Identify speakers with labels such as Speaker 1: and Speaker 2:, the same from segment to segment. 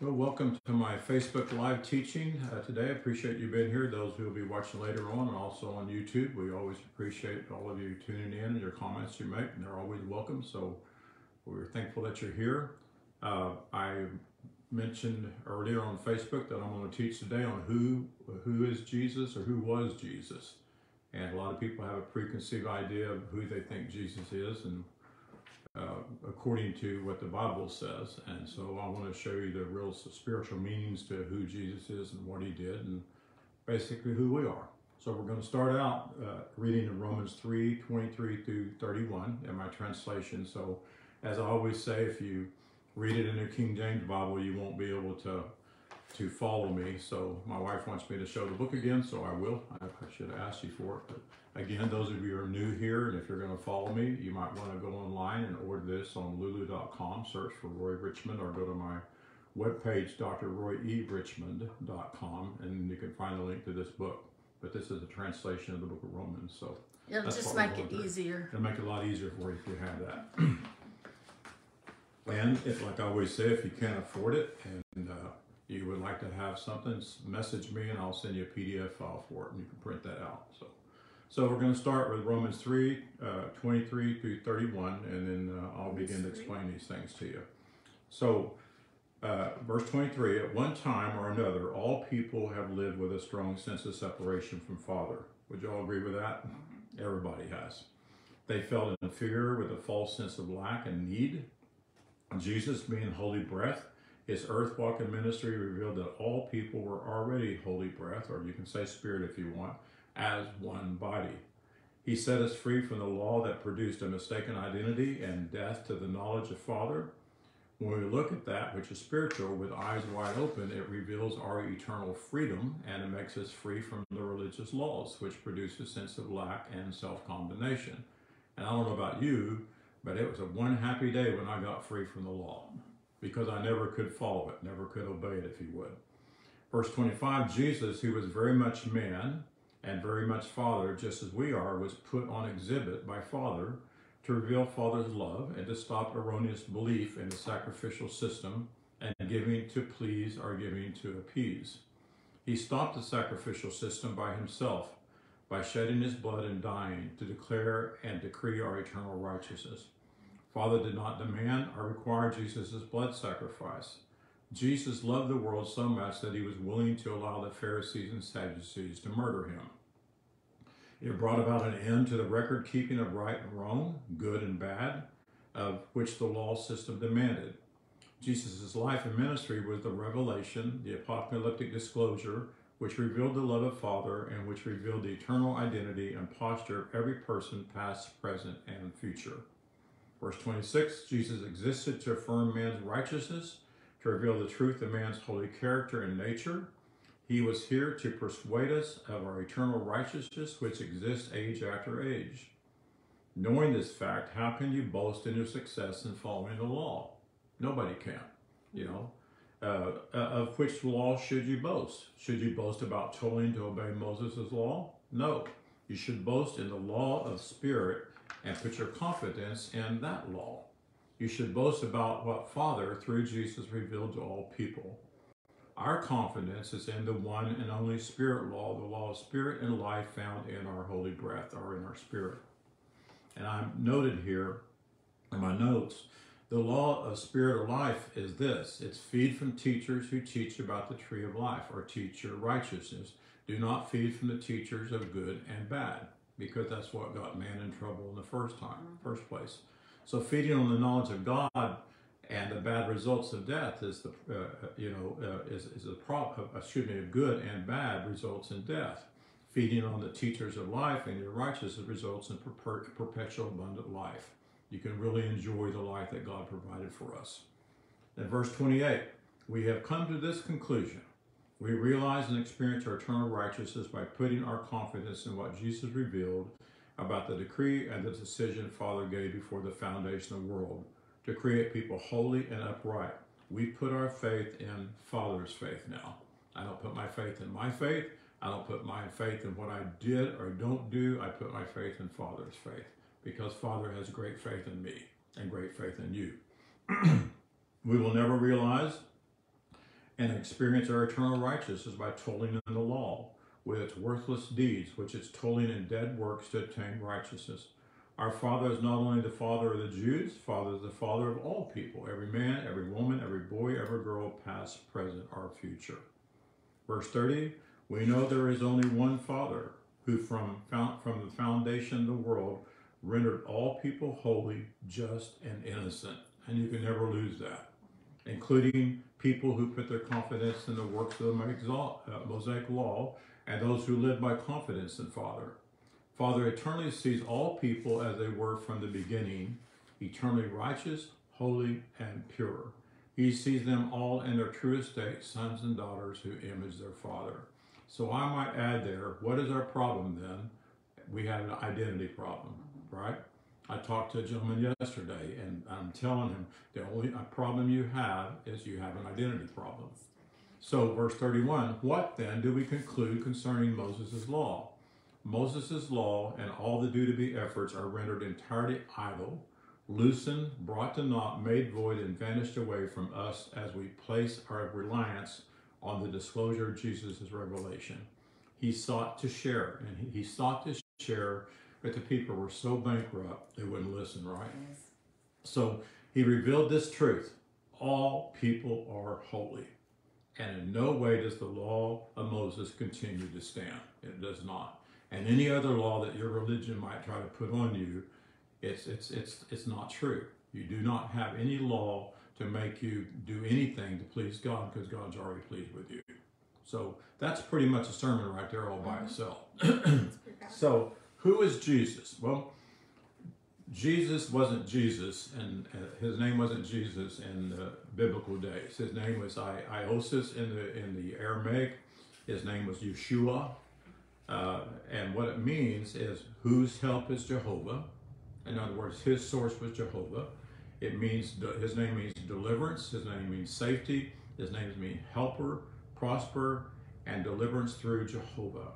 Speaker 1: Well, welcome to my Facebook Live teaching uh, today. I appreciate you being here. Those who will be watching later on and also on YouTube, we always appreciate all of you tuning in and your comments you make, and they're always welcome. So we're thankful that you're here. Uh, I mentioned earlier on Facebook that I'm going to teach today on who who is Jesus or who was Jesus. And a lot of people have a preconceived idea of who they think Jesus is, and uh, according to what the Bible says. And so I want to show you the real spiritual meanings to who Jesus is and what he did and basically who we are. So we're going to start out uh, reading in Romans 3, 23 through 31 in my translation. So as I always say, if you read it in the King James Bible, you won't be able to to follow me. So my wife wants me to show the book again, so I will. I should have asked you for it. But Again, those of you who are new here, and if you're going to follow me, you might want to go online and order this on lulu.com, search for Roy Richmond, or go to my webpage, drroyerichmond.com, and you can find the link to this book. But this is a translation of the book of Romans, so
Speaker 2: It'll just make it easier.
Speaker 1: it'll make it a lot easier for you if you have that. and if, like I always say, if you can't afford it and uh, you would like to have something, message me and I'll send you a PDF file for it and you can print that out. So, so we're going to start with Romans 3, uh, 23 through 31, and then uh, I'll begin to explain these things to you. So, uh, verse 23 At one time or another, all people have lived with a strong sense of separation from Father. Would you all agree with that? Everybody has. They felt in fear with a false sense of lack and need. Jesus, being holy breath, his earth walking ministry revealed that all people were already holy breath, or you can say spirit if you want, as one body. He set us free from the law that produced a mistaken identity and death to the knowledge of Father. When we look at that which is spiritual with eyes wide open, it reveals our eternal freedom and it makes us free from the religious laws, which produce a sense of lack and self condemnation. And I don't know about you, but it was a one happy day when I got free from the law because I never could follow it, never could obey it, if you would. Verse 25 Jesus, who was very much man and very much Father, just as we are, was put on exhibit by Father to reveal Father's love and to stop erroneous belief in the sacrificial system and giving to please or giving to appease. He stopped the sacrificial system by himself, by shedding his blood and dying to declare and decree our eternal righteousness. Father did not demand or require Jesus' blood sacrifice. Jesus loved the world so much that he was willing to allow the Pharisees and Sadducees to murder him. It brought about an end to the record keeping of right and wrong, good and bad, of which the law system demanded. Jesus' life and ministry was the revelation, the apocalyptic disclosure, which revealed the love of Father and which revealed the eternal identity and posture of every person, past, present, and future. Verse 26 Jesus existed to affirm man's righteousness, to reveal the truth of man's holy character and nature. He was here to persuade us of our eternal righteousness, which exists age after age. Knowing this fact, how can you boast in your success in following the law? Nobody can. You know, uh, uh, of which law should you boast? Should you boast about toiling to obey Moses' law? No. You should boast in the law of spirit and put your confidence in that law. You should boast about what Father, through Jesus, revealed to all people. Our confidence is in the one and only spirit law, the law of spirit and life found in our holy breath or in our spirit. And I'm noted here in my notes the law of spirit or life is this it's feed from teachers who teach about the tree of life or teach your righteousness. Do not feed from the teachers of good and bad, because that's what got man in trouble in the first time, first place. So feeding on the knowledge of God and the bad results of death is the uh, you know uh, is is a problem. Excuse me, of good and bad results in death. Feeding on the teachers of life and your righteousness results in per- perpetual abundant life. You can really enjoy the life that God provided for us. In verse 28, we have come to this conclusion. We realize and experience our eternal righteousness by putting our confidence in what Jesus revealed about the decree and the decision Father gave before the foundation of the world to create people holy and upright. We put our faith in Father's faith now. I don't put my faith in my faith. I don't put my faith in what I did or don't do. I put my faith in Father's faith because Father has great faith in me and great faith in you. we will never realize and experience our eternal righteousness by toiling in the law with its worthless deeds, which is toiling in dead works to obtain righteousness. Our Father is not only the Father of the Jews, Father is the Father of all people, every man, every woman, every boy, every girl, past, present, or future. Verse 30, we know there is only one Father, who from, from the foundation of the world rendered all people holy, just, and innocent. And you can never lose that, including people who put their confidence in the works of the uh, Mosaic Law and those who live by confidence in Father. Father eternally sees all people as they were from the beginning, eternally righteous, holy, and pure. He sees them all in their true estate, sons and daughters who image their Father. So I might add there, what is our problem then? We have an identity problem, right? I talked to a gentleman yesterday and I'm telling him the only uh, problem you have is you have an identity problem. So, verse 31 What then do we conclude concerning Moses' law? Moses' law and all the due to be efforts are rendered entirely idle, loosened, brought to naught, made void, and vanished away from us as we place our reliance on the disclosure of Jesus' revelation. He sought to share, and he, he sought to share, but the people were so bankrupt they wouldn't listen, right? Yes. So he revealed this truth all people are holy. And in no way does the law of Moses continue to stand. It does not and any other law that your religion might try to put on you, it's, it's, it's, it's not true. You do not have any law to make you do anything to please God because God's already pleased with you. So that's pretty much a sermon right there all by mm-hmm. itself. so who is Jesus? Well, Jesus wasn't Jesus, and uh, his name wasn't Jesus in the biblical days. His name was I- Iosis in the in the Aramaic. His name was Yeshua. Uh, and what it means is whose help is Jehovah. In other words, his source was Jehovah. It means his name means deliverance. His name means safety. His name means helper, prosper, and deliverance through Jehovah.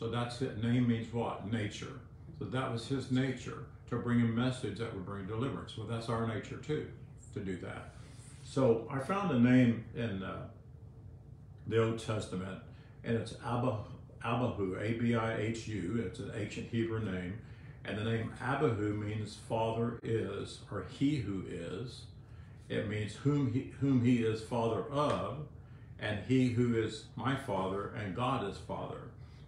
Speaker 1: So that's it. Name means what? Nature. So that was his nature to bring a message that would bring deliverance. Well, that's our nature too, to do that. So I found a name in uh, the Old Testament, and it's Abba Abihu, it's an ancient Hebrew name, and the name Abihu means father is, or he who is. It means whom he, whom he is father of, and he who is my father, and God is father.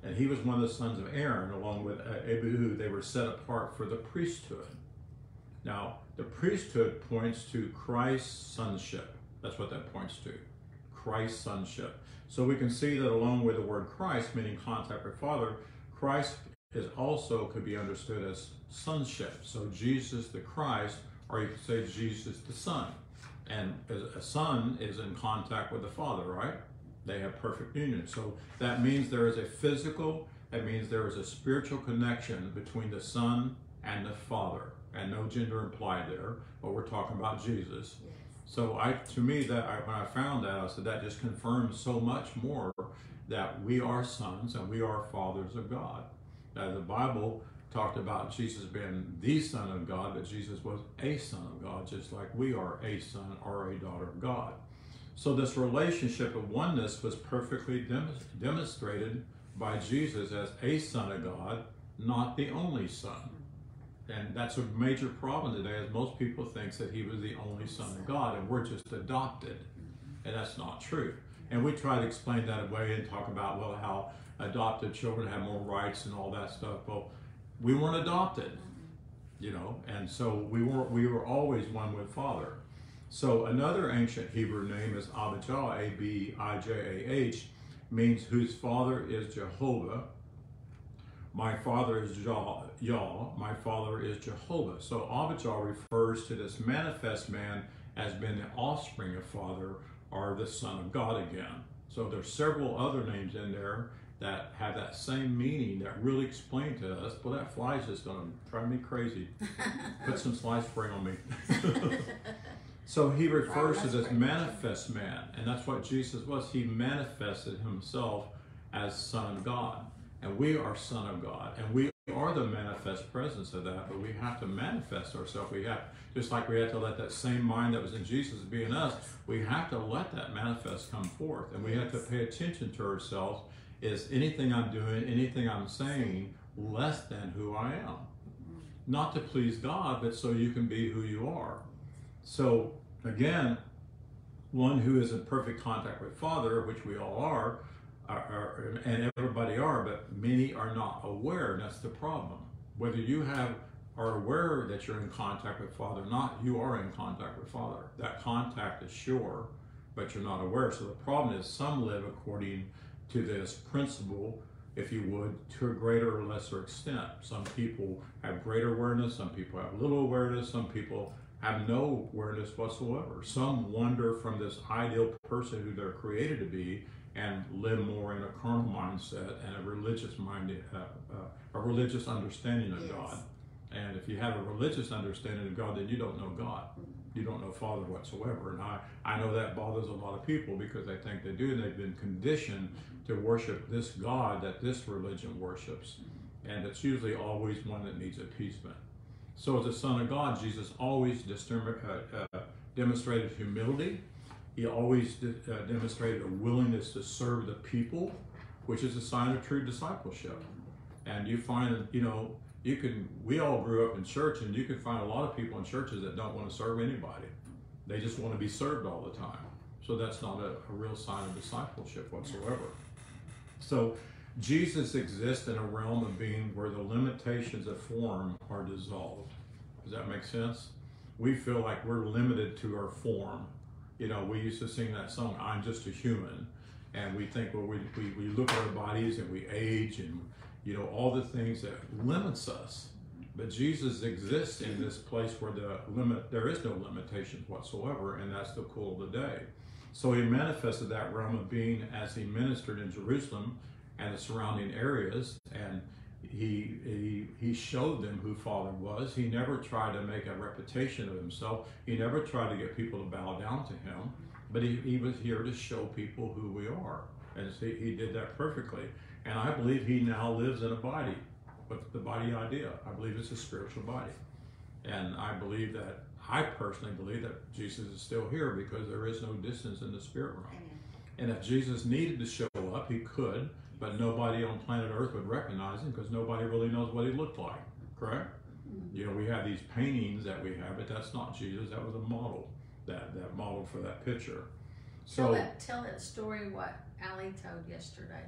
Speaker 1: And he was one of the sons of Aaron, along with uh, Abihu. They were set apart for the priesthood. Now, the priesthood points to Christ's sonship. That's what that points to. Christ's sonship. So we can see that along with the word Christ, meaning contact with Father, Christ is also could be understood as sonship. So Jesus the Christ, or you could say Jesus the Son. And a son is in contact with the Father, right? They have perfect union. So that means there is a physical, that means there is a spiritual connection between the Son and the Father. And no gender implied there, but we're talking about Jesus. So I, to me, that I, when I found that, I said that just confirms so much more that we are sons and we are fathers of God. Now, the Bible talked about Jesus being the Son of God, but Jesus was a Son of God, just like we are a son or a daughter of God. So this relationship of oneness was perfectly dem- demonstrated by Jesus as a Son of God, not the only Son. And that's a major problem today, as most people think that he was the only son of God, and we're just adopted. And that's not true. And we try to explain that away and talk about, well, how adopted children have more rights and all that stuff. Well, we weren't adopted, you know, and so we were we were always one with Father. So another ancient Hebrew name is Abijah, A-B-I-J-A-H, means whose father is Jehovah, my father is Yah, Yah, my father is Jehovah. So Abijah refers to this manifest man as being the offspring of father or the son of God again. So there's several other names in there that have that same meaning that really explain to us, well, that fly's just gonna drive me crazy. Put some fly spray on me. so he refers to this manifest man, and that's what Jesus was. He manifested himself as Son of God and we are Son of God, and we are the manifest presence of that, but we have to manifest ourselves. We have, just like we have to let that same mind that was in Jesus be in us, we have to let that manifest come forth. And we have to pay attention to ourselves. Is anything I'm doing, anything I'm saying, less than who I am? Mm-hmm. Not to please God, but so you can be who you are. So, again, one who is in perfect contact with Father, which we all are, are, are, and everybody are, but many are not aware. That's the problem. Whether you have are aware that you're in contact with Father not, you are in contact with Father. That contact is sure, but you're not aware. So the problem is some live according to this principle, if you would, to a greater or lesser extent. Some people have greater awareness, some people have little awareness, some people have no awareness whatsoever. Some wander from this ideal person who they're created to be and live more in a carnal mindset and a religious mind, uh, uh, a religious understanding of yes. God. And if you have a religious understanding of God, then you don't know God. You don't know Father whatsoever. And I, I know that bothers a lot of people because they think they do, and they've been conditioned to worship this God that this religion worships. And it's usually always one that needs appeasement. So, as a Son of God, Jesus always uh, uh, demonstrated humility he always uh, demonstrated a willingness to serve the people, which is a sign of true discipleship. And you find, you know, you can, we all grew up in church, and you can find a lot of people in churches that don't want to serve anybody. They just want to be served all the time. So that's not a, a real sign of discipleship whatsoever. So Jesus exists in a realm of being where the limitations of form are dissolved. Does that make sense? We feel like we're limited to our form you know, we used to sing that song, I'm Just a Human. And we think, well, we, we, we look at our bodies and we age and, you know, all the things that limits us. But Jesus exists in this place where the limit, there is no limitation whatsoever, and that's the cool of the day. So he manifested that realm of being as he ministered in Jerusalem and the surrounding areas, and he, he, he showed them who Father was. He never tried to make a reputation of himself. He never tried to get people to bow down to him, but he, he was here to show people who we are. And see, he did that perfectly. And I believe he now lives in a body, but the body idea. I believe it's a spiritual body. And I believe that, I personally believe that Jesus is still here because there is no distance in the spirit realm. And if Jesus needed to show up, he could but nobody on planet Earth would recognize him because nobody really knows what he looked like. Correct? Mm-hmm. You know, we have these paintings that we have, but that's not Jesus. That was a model that that model for that picture.
Speaker 2: So tell that, tell that story what Allie told yesterday.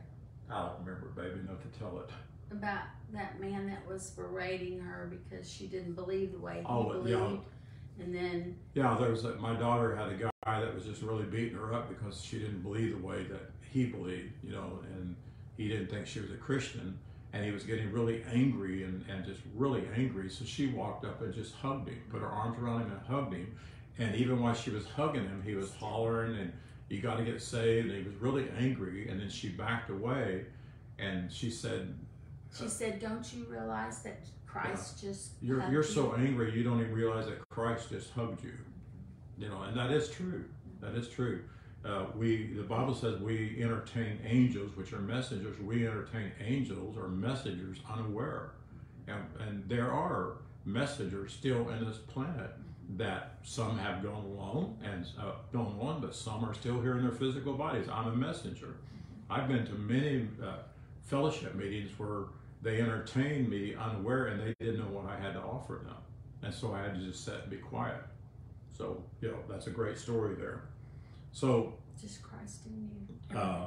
Speaker 1: I don't remember, baby, enough to tell it.
Speaker 2: About that man that was berating her because she didn't believe the way he oh, believed. Yeah. And then
Speaker 1: yeah, there was a, my daughter had a guy that was just really beating her up because she didn't believe the way that he believed, you know, and he didn't think she was a Christian and he was getting really angry and, and just really angry. So she walked up and just hugged him, put her arms around him and hugged him. And even while she was hugging him, he was hollering and you got to get saved. And he was really angry. And then she backed away and she said,
Speaker 2: She said, Don't you realize that Christ yeah, just.
Speaker 1: You're, you're so angry, you don't even realize that Christ just hugged you. You know, and that is true. That is true uh, we the Bible says we entertain angels, which are messengers. We entertain angels or messengers unaware, and, and there are messengers still in this planet that some have gone alone and uh, gone on, but some are still here in their physical bodies. I'm a messenger. I've been to many uh, fellowship meetings where they entertained me unaware and they didn't know what I had to offer them, and so I had to just sit and be quiet. So you know that's a great story there. So
Speaker 2: just Christ in you. Uh,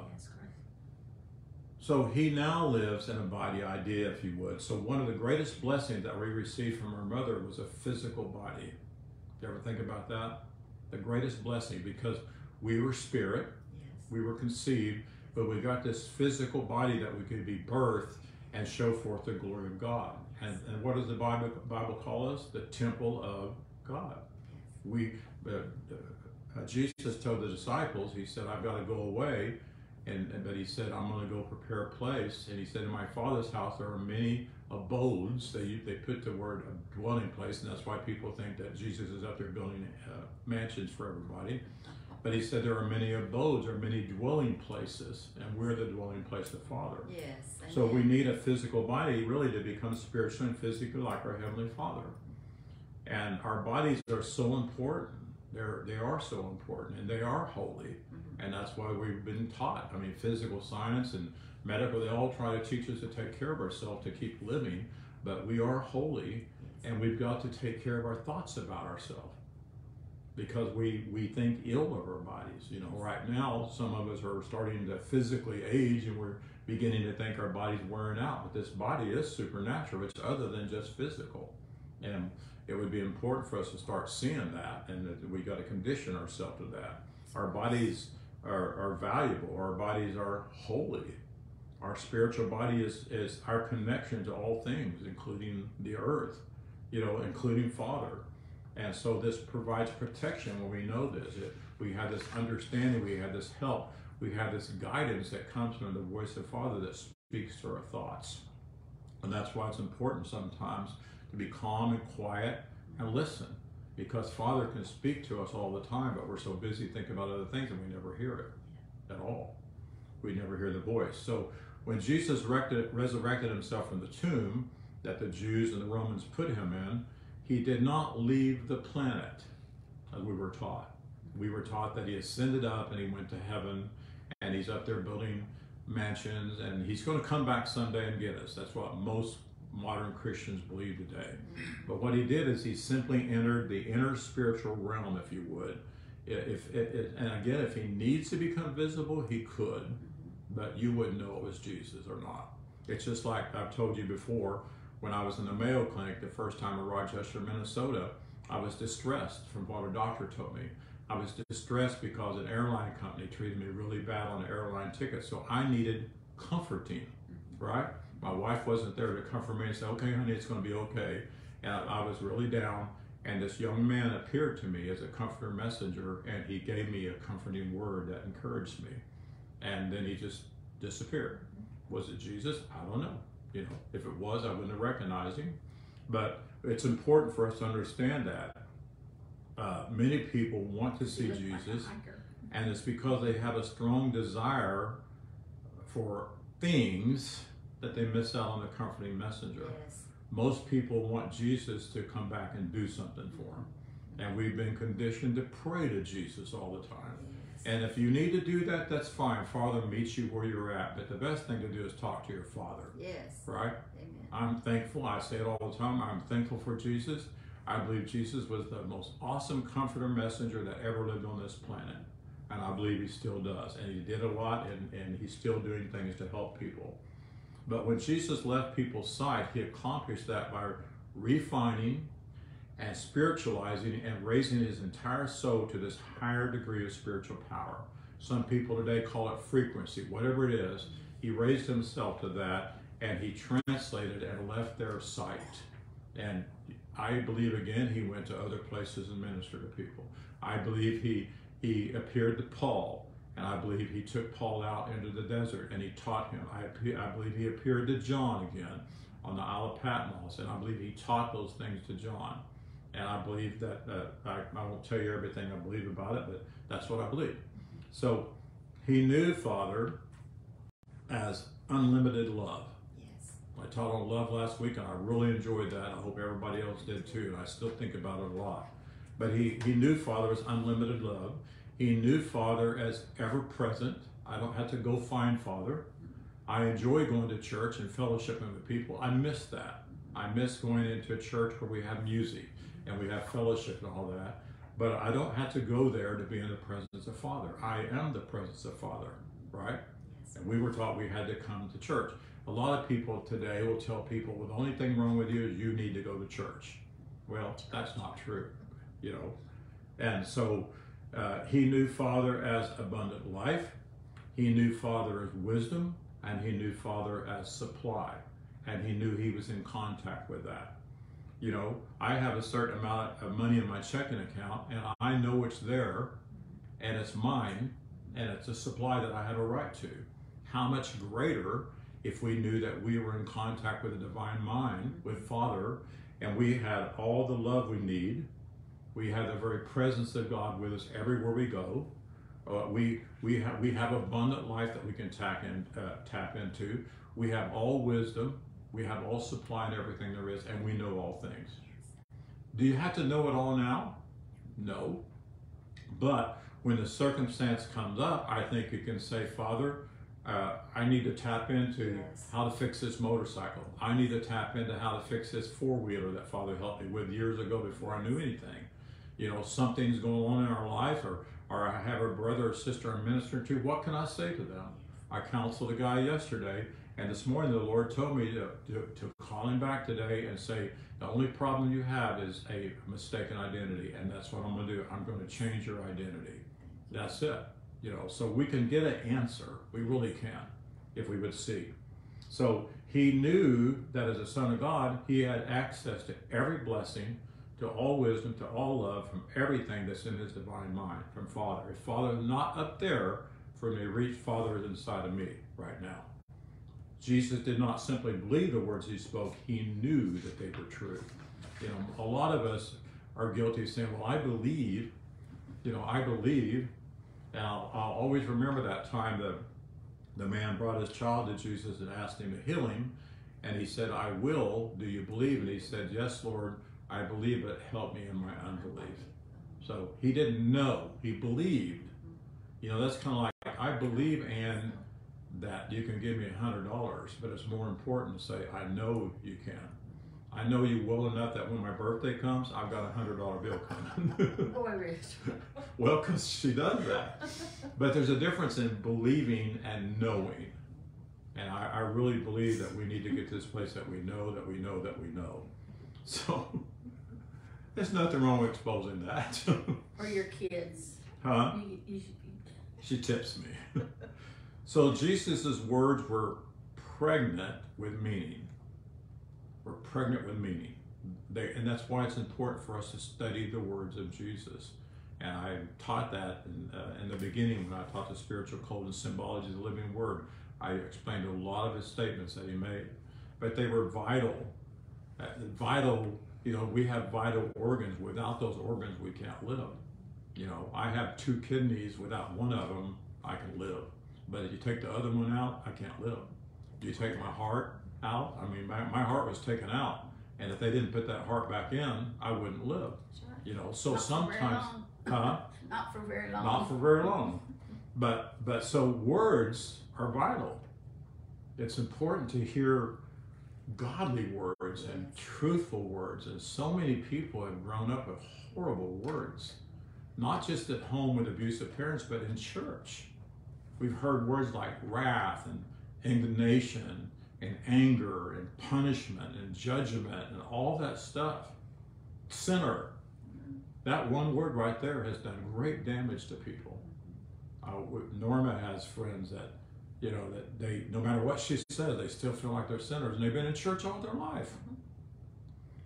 Speaker 1: so he now lives in a body idea, if you would. So one of the greatest blessings that we received from our mother was a physical body. You ever think about that? The greatest blessing because we were spirit, yes. we were conceived, but we got this physical body that we could be birthed and show forth the glory of God. And, and what does the Bible, Bible call us? The temple of God. We, uh, uh, Jesus told the disciples, he said, I've got to go away. And, and but he said, I'm going to go prepare a place. And he said, in my father's house, there are many abodes. They, they put the word dwelling place, and that's why people think that Jesus is up there building uh, mansions for everybody. But he said there are many abodes or many dwelling places, and we're the dwelling place of the Father.
Speaker 2: Yes.
Speaker 1: So we need a physical body really to become spiritual and physically like our Heavenly Father. And our bodies are so important. They're they are so important and they are holy. Mm-hmm. And that's why we've been taught. I mean, physical science and medical, they all try to teach us to take care of ourselves to keep living, but we are holy and we've got to take care of our thoughts about ourselves because we we think ill of our bodies you know right now some of us are starting to physically age and we're beginning to think our body's wearing out but this body is supernatural it's other than just physical and it would be important for us to start seeing that and that we got to condition ourselves to that our bodies are, are valuable our bodies are holy our spiritual body is, is our connection to all things including the earth you know including father and so this provides protection when we know this. It, we have this understanding, we have this help, we have this guidance that comes from the voice of Father that speaks to our thoughts. And that's why it's important sometimes to be calm and quiet and listen. Because Father can speak to us all the time, but we're so busy thinking about other things and we never hear it at all. We never hear the voice. So when Jesus resurrected himself from the tomb that the Jews and the Romans put him in, he did not leave the planet as we were taught. We were taught that he ascended up and he went to heaven and he's up there building mansions and he's going to come back someday and get us. That's what most modern Christians believe today. But what he did is he simply entered the inner spiritual realm, if you would. If, if, if and again, if he needs to become visible, he could, but you wouldn't know it was Jesus or not. It's just like I've told you before when I was in the Mayo Clinic the first time in Rochester, Minnesota, I was distressed from what a doctor told me. I was distressed because an airline company treated me really bad on an airline ticket, so I needed comforting, right? My wife wasn't there to comfort me and say, okay, honey, it's going to be okay. And I, I was really down, and this young man appeared to me as a comforter messenger, and he gave me a comforting word that encouraged me. And then he just disappeared. Was it Jesus? I don't know. You know, if it was, I wouldn't have recognized him. But it's important for us to understand that uh, many people want to see Jesus, and it's because they have a strong desire for things that they miss out on the comforting messenger.
Speaker 2: Yes.
Speaker 1: Most people want Jesus to come back and do something for them. Mm-hmm. And we've been conditioned to pray to Jesus all the time.
Speaker 2: Yes.
Speaker 1: And if you need to do that, that's fine. Father meets you where you're at. But the best thing to do is talk to your Father,
Speaker 2: Yes.
Speaker 1: right?
Speaker 2: Amen.
Speaker 1: I'm thankful. I say it all the time. I'm thankful for Jesus. I believe Jesus was the most awesome comforter messenger that ever lived on this planet. And I believe he still does. And he did a lot, and, and he's still doing things to help people. But when Jesus left people's sight, he accomplished that by refining and spiritualizing and raising his entire soul to this higher degree of spiritual power. Some people today call it frequency, whatever it is. He raised himself to that and he translated and left their sight. And I believe again he went to other places and ministered to people. I believe he he appeared to Paul, and I believe he took Paul out into the desert and he taught him. I, I believe he appeared to John again on the Isle of Patmos, and I believe he taught those things to John. And I believe that uh, I, I won't tell you everything I believe about it, but that's what I believe. So he knew Father as unlimited love.
Speaker 2: Yes.
Speaker 1: I taught on love last week, and I really enjoyed that. I hope everybody else did too, and I still think about it a lot. But he, he knew Father as unlimited love. He knew Father as ever present. I don't have to go find Father. I enjoy going to church and fellowshipping with people. I miss that. I miss going into a church where we have music and we have fellowship and all that. But I don't have to go there to be in the presence of Father. I am the presence of Father, right? And we were taught we had to come to church. A lot of people today will tell people, well, the only thing wrong with you is you need to go to church. Well, that's not true, you know. And so uh, he knew Father as abundant life, he knew Father as wisdom, and he knew Father as supply. And he knew he was in contact with that. You know, I have a certain amount of money in my checking account, and I know it's there, and it's mine, and it's a supply that I have a right to. How much greater if we knew that we were in contact with the divine mind, with Father, and we had all the love we need. We have the very presence of God with us everywhere we go. Uh, we we have we have abundant life that we can tap in uh, tap into. We have all wisdom. We have all supply and everything there is, and we know all things. Do you have to know it all now? No. But when the circumstance comes up, I think you can say, Father, uh, I need to tap into
Speaker 2: Yes.
Speaker 1: how to fix this motorcycle. I need to tap into how to fix this four wheeler that Father helped me with years ago before I knew anything. You know, something's going on in our life, or, or I have a brother or sister I'm ministering to. What can I say to them? I counseled a guy yesterday, and this morning the Lord told me to, to, to call him back today and say, The only problem you have is a mistaken identity, and that's what I'm going to do. I'm going to change your identity. That's it. You know, so we can get an answer. We really can if we would see. So he knew that as a son of God, he had access to every blessing, to all wisdom, to all love, from everything that's in his divine mind, from Father. If Father is not up there for me reach, Father is inside of me right now. Jesus did not simply believe the words he spoke, he knew that they were true. You know, a lot of us are guilty of saying, Well, I believe, you know, I believe, and I'll, I'll always remember that time that the man brought his child to Jesus and asked him to heal him. And he said, I will. Do you believe? And he said, Yes, Lord, I believe, it helped me in my unbelief. So he didn't know, he believed. You know, that's kind of like, I believe and that you can give me a hundred dollars, but it's more important to say, I know you can. I know you well enough that when my birthday comes, I've got a hundred dollar bill coming.
Speaker 2: Boy, Rich.
Speaker 1: well, because she does that. But there's a difference in believing and knowing. And I, I really believe that we need to get to this place that we know that we know that we know. So there's nothing wrong with exposing that.
Speaker 2: Or your kids.
Speaker 1: huh?
Speaker 2: You, you,
Speaker 1: She tips me. so Jesus' words were pregnant with meaning. Were pregnant with meaning. They, and that's why it's important for us to study the words of Jesus. And I taught that in, uh, in the beginning when I taught the spiritual code and symbology of the living word. I explained a lot of his statements that he made, but they were vital. Uh, vital, you know, we have vital organs. Without those organs, we can't live. You know, I have two kidneys. Without one of them, I can live. But if you take the other one out, I can't live. You take my heart out. I mean, my, my heart was taken out, and if they didn't put that heart back in, I wouldn't live.
Speaker 2: sure.
Speaker 1: You know, so
Speaker 2: Not
Speaker 1: sometimes, huh?
Speaker 2: Not for very long.
Speaker 1: Not for very long. But but so words are vital. It's important to hear godly words and truthful words. And so many people have grown up with horrible words, not just at home with abusive parents, but in church. We've heard words like wrath and indignation and anger and punishment and judgment and all that stuff. Sinner. That one word right there has done great damage to people. Uh, Norma has friends that, you know, that they, no matter what she says, they still feel like they're sinners, and they've been in church all their life.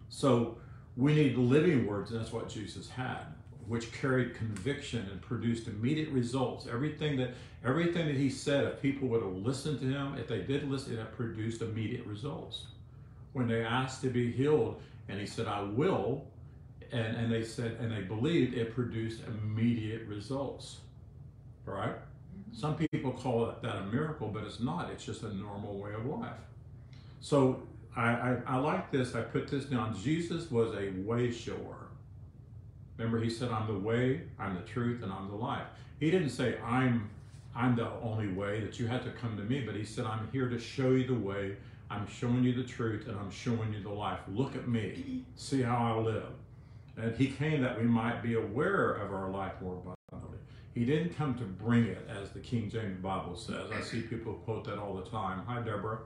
Speaker 1: So we need living words, and that's what Jesus had, which carried conviction and produced immediate results. Everything that everything that he said, if people would have listened to him, if they did listen, it produced immediate results. When they asked to be healed, and he said, "I will," and, and they said, and they believed, it produced immediate results. Right? Some people call that a miracle, but it's not. It's just a normal way of life. So I, I, I like this. I put this down. Jesus was a way shower. Remember, he said, "I'm the way, I'm the truth, and I'm the life." He didn't say, "I'm, I'm the only way that you had to come to me," but he said, "I'm here to show you the way. I'm showing you the truth, and I'm showing you the life. Look at me. See how I live." And he came that we might be aware of our life more abundantly. He didn't come to bring it, as the King James Bible says. I see people quote that all the time. Hi, Deborah.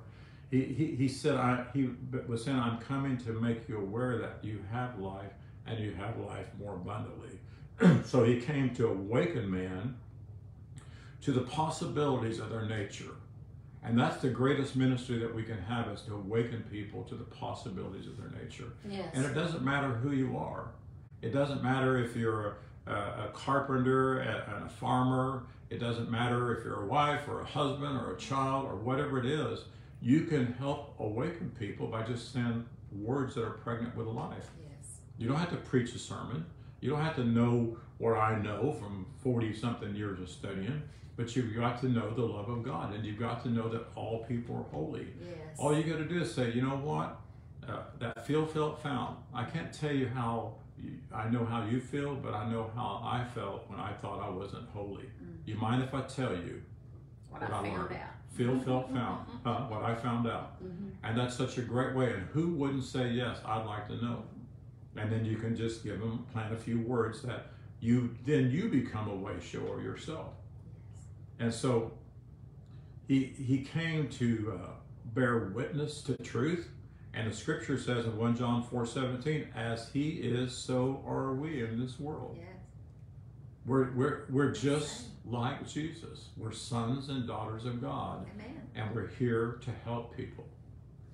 Speaker 1: He, he, he said, I, he was saying, I'm coming to make you aware that you have life and you have life more abundantly. so he came to awaken man to the possibilities of their nature. And that's the greatest ministry that we can have is to awaken people to the possibilities of their nature.
Speaker 2: Yes.
Speaker 1: And it doesn't matter who you are. It doesn't matter if you're a, carpenter and a farmer. It doesn't matter if you're a wife or a husband or a child or whatever it is. You can help awaken people by just saying words that are pregnant with life.
Speaker 2: yes.
Speaker 1: You don't have to preach a sermon. You don't have to know what I know from 40 something years of studying, but you've got to know the love of God and you've got to know that all people are holy.
Speaker 2: Yes.
Speaker 1: All you got to do is say, you know what? Uh, that feel, felt, found. I can't tell you how I know how you feel, but I know how I felt when I thought I wasn't holy.
Speaker 2: Mm.
Speaker 1: You mind if I tell you
Speaker 2: what,
Speaker 1: what
Speaker 2: I
Speaker 1: I
Speaker 2: found
Speaker 1: learned.
Speaker 2: out.
Speaker 1: feel, felt, found, uh, what I found out.
Speaker 2: Mhm.
Speaker 1: And that's such a great way. And who wouldn't say, yes, I'd like to know? And then you can just give them, plant a few words that you, then you become a way shower yourself. And so he, he came to uh, bear witness to truth. And the scripture says in 1 John 4 17, as he is, so are we in this world.
Speaker 2: Yes.
Speaker 1: We're, we're, we're just like Jesus. We're sons and daughters of God.
Speaker 2: Amen.
Speaker 1: and we're here to help people,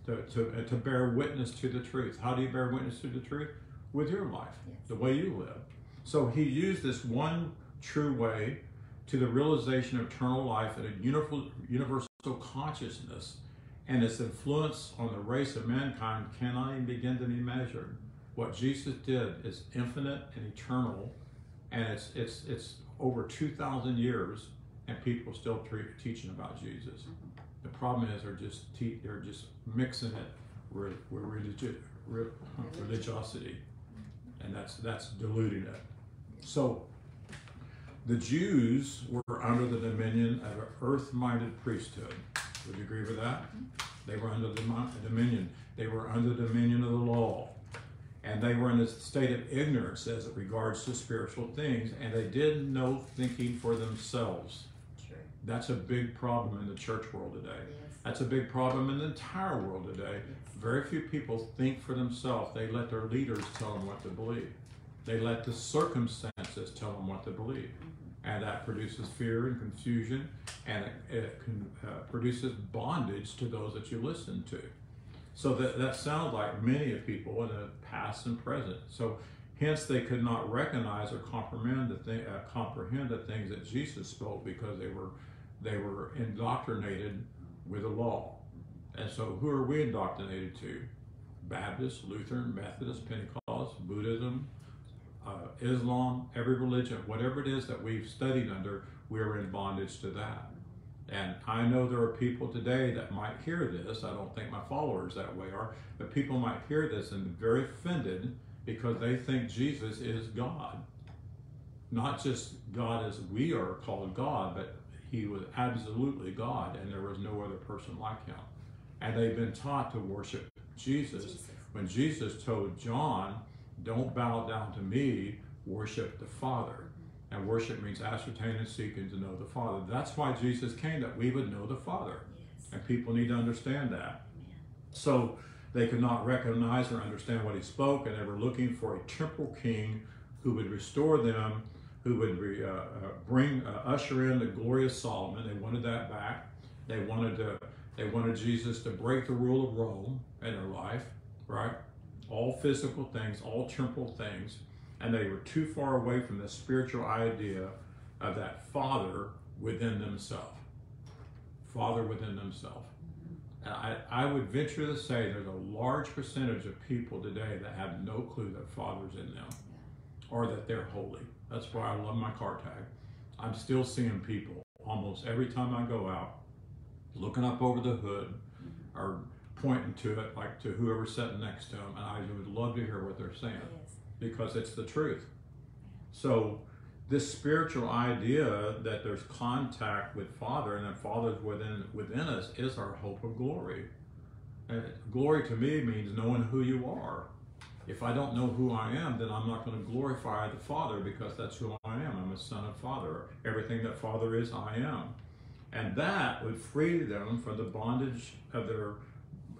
Speaker 1: to, to, uh, to bear witness to the truth. How do you bear witness to the truth? With your life,
Speaker 2: Yes.
Speaker 1: the way you live. So he used this one true way to the realization of eternal life and a universal consciousness, and its influence on the race of mankind cannot even begin to be measured. What Jesus did is infinite and eternal, and it's it's it's over two thousand years, and people still tre- teaching about Jesus. The problem is they're just te- they're just mixing it with, with religi- re- religiosity, and that's that's diluting it. So the Jews were under the dominion of an earth-minded priesthood. Would you agree with that? They were under the dominion. They were under the dominion of the law, and they were in a state of ignorance as it regards to spiritual things, and they did no thinking for themselves.
Speaker 2: True.
Speaker 1: That's a big problem in the church world today.
Speaker 2: Yes.
Speaker 1: That's a big problem in the entire world today.
Speaker 2: Yes.
Speaker 1: Very few people think for themselves. They let their leaders tell them what to believe. They let the circumstances tell them what to believe. Mm-hmm. And that produces fear and confusion, and it, it can, uh, produces bondage to those that you listen to. So that, that sounds like many of people in the past and present. So hence they could not recognize or comprehend the thing, uh, comprehend the things that Jesus spoke because they were they were indoctrinated with the law. And so who are we indoctrinated to? Baptist, Lutheran, Methodist, Pentecost, Buddhism, uh, Islam, every religion, whatever it is that we've studied under, we're in bondage to that. And I know there are people today that might hear this. I don't think my followers that way are, but people might hear this and be very offended because they think Jesus is God. Not just God as we are called God, but he was absolutely God and there was no other person like him. And they've been taught to worship Jesus
Speaker 2: Jesus.
Speaker 1: when Jesus told John, Don't bow down to me, worship the Father. And worship means ascertain and seeking to know the Father. That's why Jesus came, that we would know the Father.
Speaker 2: Yes.
Speaker 1: And people need to understand that.
Speaker 2: Amen.
Speaker 1: So they could not recognize or understand what he spoke, and they were looking for a temporal king who would restore them, who would re, uh, uh, bring, uh, usher in the glorious Solomon. They wanted that back. They wanted to, they wanted Jesus to break the rule of Rome in their life, right? All physical things, all temporal things, and they were too far away from the spiritual idea of that Father within themselves. Father within themselves. And I, I would venture to say there's a large percentage of people today that have no clue that Father's in them or that they're holy. That's why I love my car tag. I'm still seeing people almost every time I go out looking up over the hood or pointing to it like to whoever's sitting next to them, and I would love to hear what they're saying
Speaker 2: Yes.
Speaker 1: because it's the truth. So, this spiritual idea that there's contact with Father and that Father's within within us is our hope of glory. And glory to me means knowing who you are. If I don't know who I am, then I'm not going to glorify the Father because that's who I am. I'm a son of Father. Everything that Father is, I am. And that would free them from the bondage of their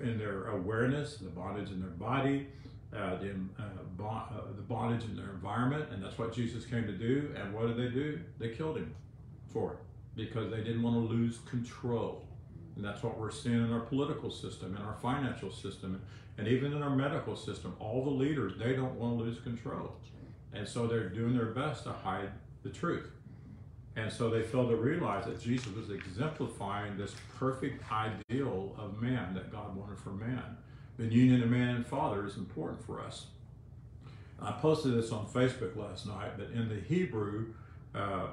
Speaker 1: in their awareness, the bondage in their body, uh, the, uh, bon- uh, the bondage in their environment, and that's what Jesus came to do. And what did they do? They killed him for it because they didn't want to lose control. And that's what we're seeing in our political system, in our financial system, and even in our medical system. All the leaders, they don't want to lose control. And so they're doing their best to hide the truth. And so they failed to realize that Jesus was exemplifying this perfect ideal of man that God wanted for man. The union of man and father is important for us. I posted this on Facebook last night, but in the Hebrew, uh,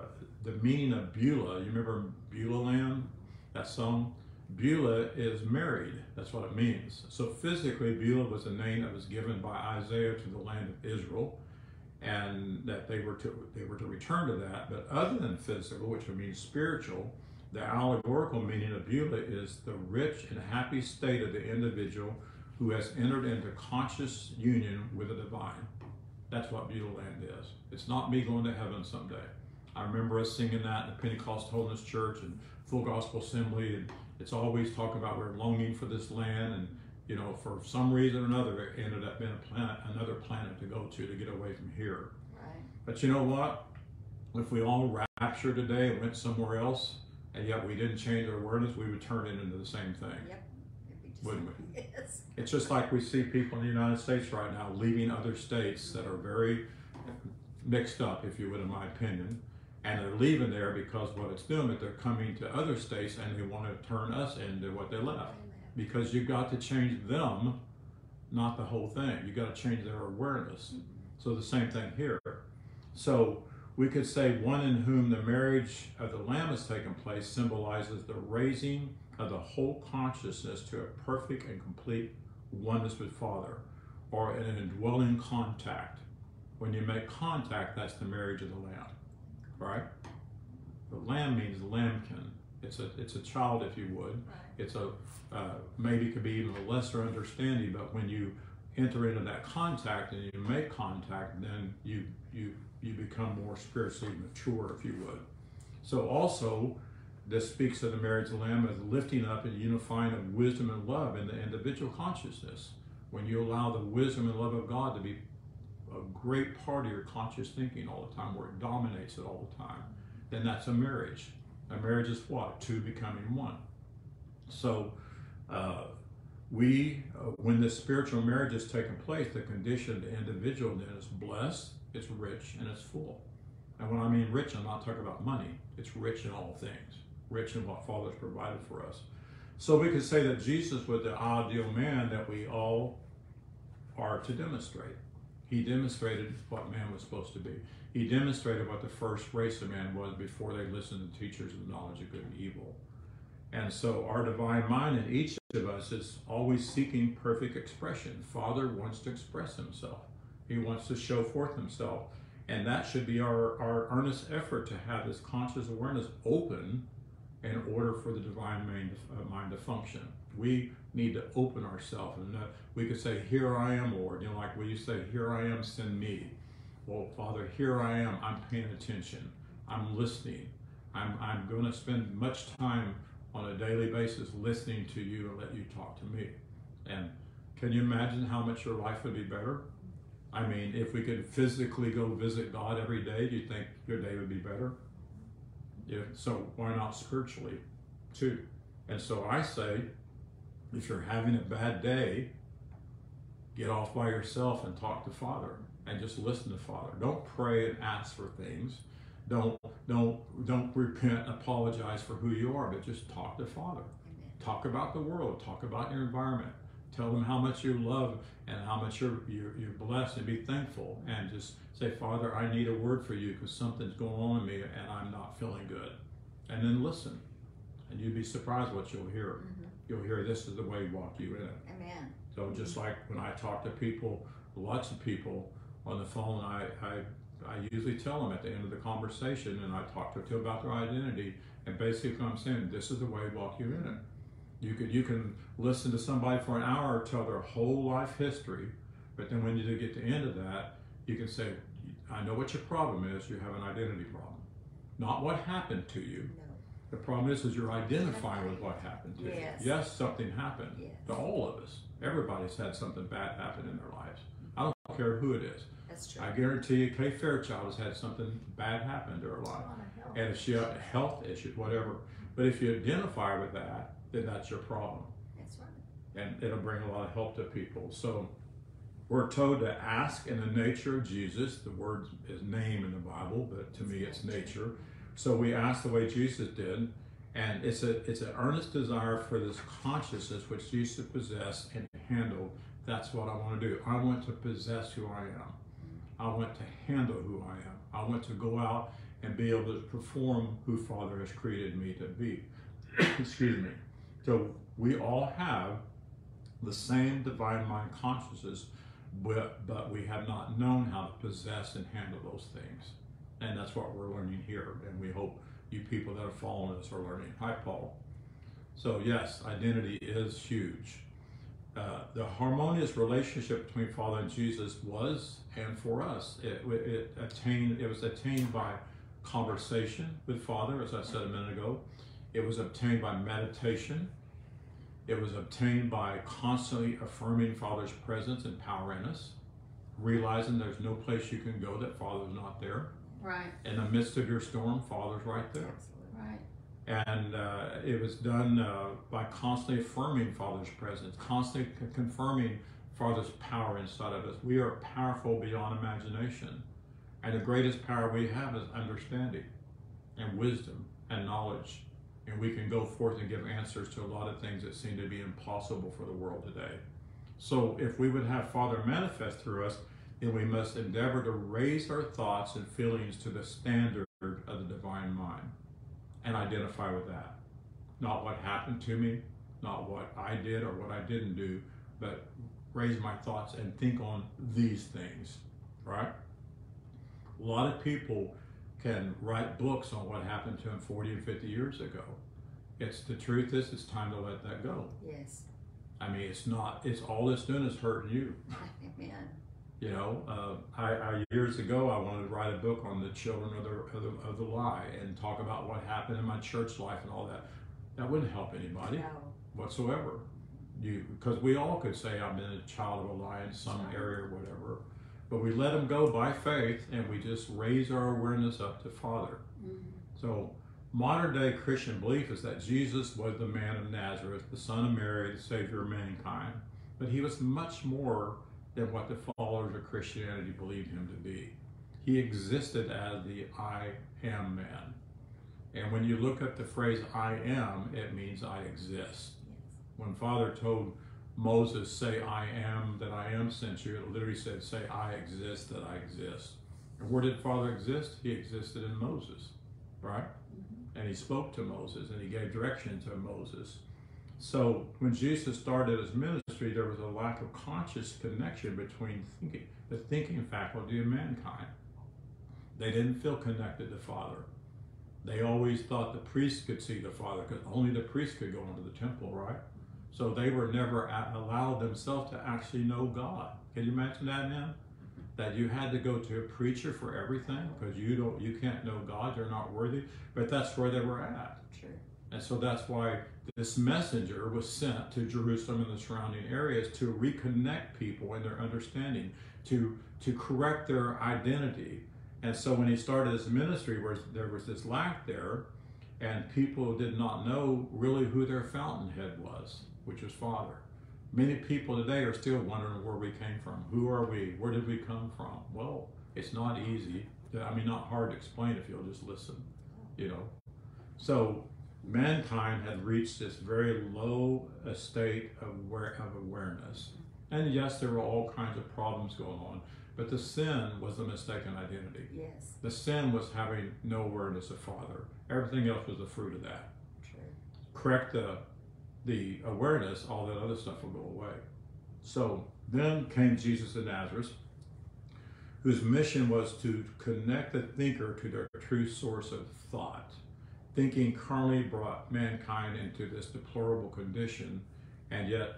Speaker 1: the meaning of Beulah, you remember Beulah land, that song? Beulah is married. That's what it means. So physically, Beulah was a name that was given by Isaiah to the land of Israel, and that they were to they were to return to that. But other than physical, which would mean spiritual, the allegorical meaning of Beulah is the rich and happy state of the individual who has entered into conscious union with the divine. That's what Beulah land is. It's not me going to heaven someday. I remember us singing that in the Pentecost Holiness Church and Full Gospel Assembly, and it's always talk about we're longing for this land, and you know, for some reason or another, it ended up being a planet, another planet to go to to get away from here.
Speaker 2: Right.
Speaker 1: But you know what? If we all raptured today and went somewhere else, and yet we didn't change our awareness, we would turn it into the same thing.
Speaker 2: Yep. It'd be just-
Speaker 1: Wouldn't we?
Speaker 2: Yes.
Speaker 1: It's just like we see people in the United States right now leaving other states that are very mixed up, if you would, in my opinion. And they're leaving there because what it's doing is they're coming to other states and they want to turn us into what they left. Because you've got to change them, not the whole thing. You've got to change their awareness. Mm-hmm. So the same thing here. So we could say one in whom the marriage of the Lamb has taken place symbolizes the raising of the whole consciousness to a perfect and complete oneness with Father, or in an indwelling contact. When you make contact, that's the marriage of the Lamb, right? The Lamb means lambkin. It's a it's a child, if you would.
Speaker 2: Right.
Speaker 1: It's a uh, maybe could be even a lesser understanding, but when you enter into that contact and you make contact, then you you you become more spiritually mature, if you would. So also, this speaks of the marriage of the Lamb as lifting up and unifying of wisdom and love in the individual consciousness. When you allow the wisdom and love of God to be a great part of your conscious thinking all the time, where it dominates it all the time, then that's a marriage. A marriage is what? Two becoming one. So, uh, we, uh, when this spiritual marriage has taken place, the condition of the individual then is blessed, it's rich, and it's full. And when I mean rich, I'm not talking about money. It's rich in all things, rich in what Father's provided for us. So we could say that Jesus was the ideal man that we all are to demonstrate. He demonstrated what man was supposed to be. He demonstrated what the first race of man was before they listened to teachers of knowledge of good and evil. And so our divine mind in each of us is always seeking perfect expression. Father wants to express himself. He wants to show forth himself. And that should be our, our earnest effort to have this conscious awareness open in order for the divine mind, uh, mind to function. We need to open ourselves. And uh, we could say, Here I am, Lord. You know, like when you say, Here I am, send me. Well, Father, here I am. I'm paying attention. I'm listening. I'm, I'm going to spend much time on a daily basis listening to you and let you talk to me. And can you imagine how much your life would be better? I mean, if we could physically go visit God every day, do you think your day would be better? Yeah, so why not spiritually too? And so I say, if you're having a bad day, get off by yourself and talk to Father and just listen to Father. Don't pray and ask for things. Don't don't don't repent, apologize for who you are, but just talk to Father.
Speaker 2: Amen.
Speaker 1: Talk about the world. Talk about your environment. Tell them how much you love and how much you're you're, you're blessed, and be thankful. And just say, Father, I need a word for you because something's going on in me and I'm not feeling good. And then listen, and you'd be surprised what you'll hear.
Speaker 2: Mhm.
Speaker 1: You'll hear this is the way walk you in.
Speaker 2: Amen.
Speaker 1: So just like when I talk to people, lots of people on the phone, I, I, I usually tell them at the end of the conversation, and I talk to them about their identity, and basically I'm saying this is the way we walk you in it. You could you can listen to somebody for an hour tell their whole life history, but then when you do get to the end of that, you can say, I know what your problem is. You have an identity problem, not what happened to you.
Speaker 2: No.
Speaker 1: The problem is, is you're identifying with what happened to
Speaker 2: Yes.
Speaker 1: you. Yes, something happened
Speaker 2: Yes.
Speaker 1: to all of us. Everybody's had something bad happen in their lives. I don't care who it is.
Speaker 2: That's true.
Speaker 1: I guarantee you, Kay Fairchild has had something bad happen to her life.
Speaker 2: lot of help.
Speaker 1: And if she had health issues, whatever. But if you identify with that, then that's your problem.
Speaker 2: That's right.
Speaker 1: And it'll bring a lot of help to people. So we're told to ask in the nature of Jesus. The word is name in the Bible, but to me it's nature. So we ask the way Jesus did. And it's a it's an earnest desire for this consciousness which Jesus possessed and handled. That's what I want to do. I want to possess who I am. I want to handle who I am. I want to go out and be able to perform who Father has created me to be. Excuse me. So we all have the same divine mind consciousness, but, but we have not known how to possess and handle those things. And that's what we're learning here. And we hope you people that are following us are learning. Hi, Paul. So, yes, identity is huge. Uh, the harmonious relationship between Father and Jesus was, and for us, it, it attained. It was attained by conversation with Father, as I said a minute ago. It was obtained by meditation. It was obtained by constantly affirming Father's presence and power in us, realizing there's no place you can go that Father's not there.
Speaker 2: Right.
Speaker 1: In the midst of your storm, Father's right there.
Speaker 2: Right.
Speaker 1: And uh, it was done uh, by constantly affirming Father's presence, constantly confirming Father's power inside of us. We are powerful beyond imagination. And the greatest power we have is understanding and wisdom and knowledge. And we can go forth and give answers to a lot of things that seem to be impossible for the world today. So if we would have Father manifest through us, then we must endeavor to raise our thoughts and feelings to the standard of the divine mind and identify with that. Not what happened to me, not what I did or what I didn't do, but raise my thoughts and think on these things, right? A lot of people can write books on what happened to them 40 and 50 years ago. It's the truth is it's time to let that go.
Speaker 2: Yes.
Speaker 1: I mean, it's not, it's all it's doing is hurting you.
Speaker 2: Amen.
Speaker 1: You know, uh, I, I years ago I wanted to write a book on the children of the, of the of the lie and talk about what happened in my church life and all that. That wouldn't help anybody
Speaker 2: No.
Speaker 1: whatsoever. You because we all could say I've been a child of a lie in some area or whatever, but we let them go by faith and we just raise our awareness up to Father.
Speaker 2: Mhm.
Speaker 1: So modern day Christian belief is that Jesus was the man of Nazareth, the son of Mary, the savior of mankind, but he was much more than what the followers of Christianity believed him to be. He existed as the I am man. And when you look at the phrase I am, it means I exist. When Father told Moses, say I am that I am sent you, it literally said, say I exist that I exist. And where did Father exist? He existed in Moses, right?
Speaker 2: Mhm.
Speaker 1: And he spoke to Moses and he gave direction to Moses. So when Jesus started his ministry, there was a lack of conscious connection between thinking, the thinking faculty of mankind. They didn't feel connected to Father. They always thought the priest could see the Father because only the priest could go into the temple, right? So they were never allowed themselves to actually know God. Can you imagine that now? That you had to go to a preacher for everything because you don't, you can't know God. You're not worthy. But that's where they were at.
Speaker 2: True.
Speaker 1: And so that's why this messenger was sent to Jerusalem and the surrounding areas to reconnect people in their understanding, to to correct their identity. And so when he started his ministry, where there was this lack there, and people did not know really who their fountainhead was, which was Father. Many people today are still wondering where we came from. Who are we? Where did we come from? Well, it's not easy. I mean, not hard to explain if you'll just listen. You know. So mankind had reached this very low state of, aware, of awareness. And yes, there were all kinds of problems going on, but the sin was the mistaken identity.
Speaker 2: Yes.
Speaker 1: The sin was having no awareness of Father. Everything else was the fruit of that.
Speaker 2: True.
Speaker 1: Correct the, the awareness, all that other stuff will go away. So then came Jesus of Nazareth, whose mission was to connect the thinker to their true source of thought. Thinking carnally brought mankind into this deplorable condition, and yet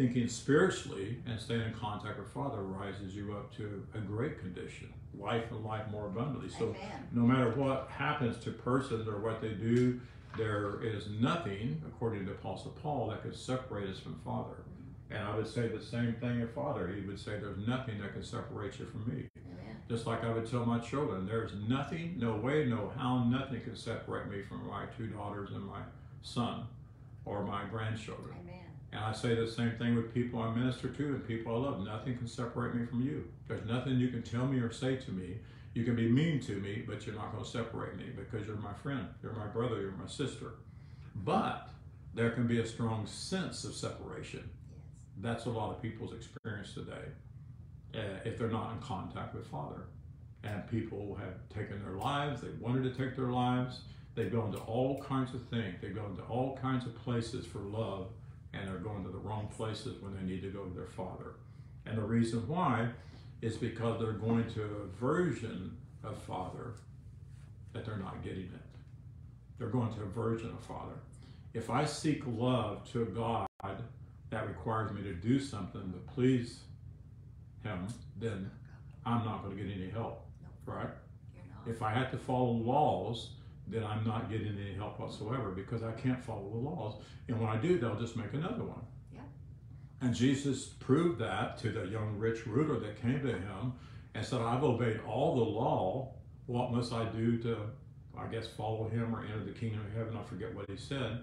Speaker 1: thinking spiritually and staying in contact with Father rises you up to a great condition, life and life more abundantly. So
Speaker 2: Amen.
Speaker 1: no matter what happens to persons or what they do, there is nothing, according to Apostle Paul, that could separate us from Father. And I would say the same thing of Father. He would say, There's nothing that can separate you from me.
Speaker 2: Amen.
Speaker 1: Just like I would tell my children, there's nothing, no way, no how, nothing can separate me from my two daughters and my son or my grandchildren.
Speaker 2: Amen.
Speaker 1: And I say the same thing with people I minister to and people I love. Nothing can separate me from you. There's nothing you can tell me or say to me. You can be mean to me, but you're not going to separate me because you're my friend, you're my brother, you're my sister. But there can be a strong sense of separation. That's a lot of people's experience today. uh, if they're not in contact with Father. And people have taken their lives, they wanted to take their lives, they go into all kinds of things, they go into all kinds of places for love, and they're going to the wrong places when they need to go to their Father. And the reason why is because they're going to a version of Father that they're not getting it. They're going to a version of Father. If I seek love to God that requires me to do something to please Him, then I'm not going to get any help, right? If I had to follow laws, then I'm not getting any help whatsoever because I can't follow the laws. And when I do, they'll just make another one.
Speaker 3: Yeah.
Speaker 1: And Jesus proved that to the young rich ruler that came to him and said, I've obeyed all the law. What must I do to, I guess, follow him or enter the kingdom of heaven? I forget what he said.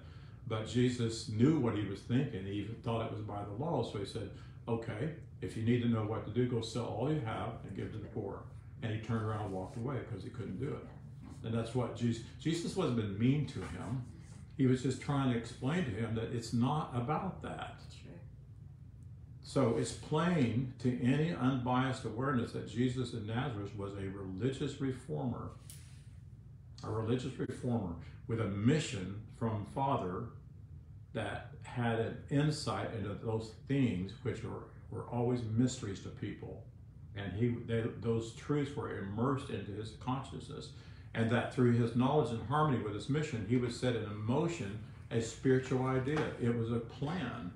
Speaker 1: But Jesus knew what he was thinking. He even thought it was by the law. So he said, Okay, if you need to know what to do, go sell all you have and give to the poor. And he turned around and walked away because he couldn't do it. And that's what Jesus, Jesus wasn't being mean to him. He was just trying to explain to him that it's not about that. So it's plain to any unbiased awareness that Jesus of Nazareth was a religious reformer, a religious reformer with a mission from Father that had an insight into those things which were, were always mysteries to people. And he, they, those truths were immersed into his consciousness. And that through his knowledge and harmony with his mission, he would set in motion a spiritual idea. It was a plan.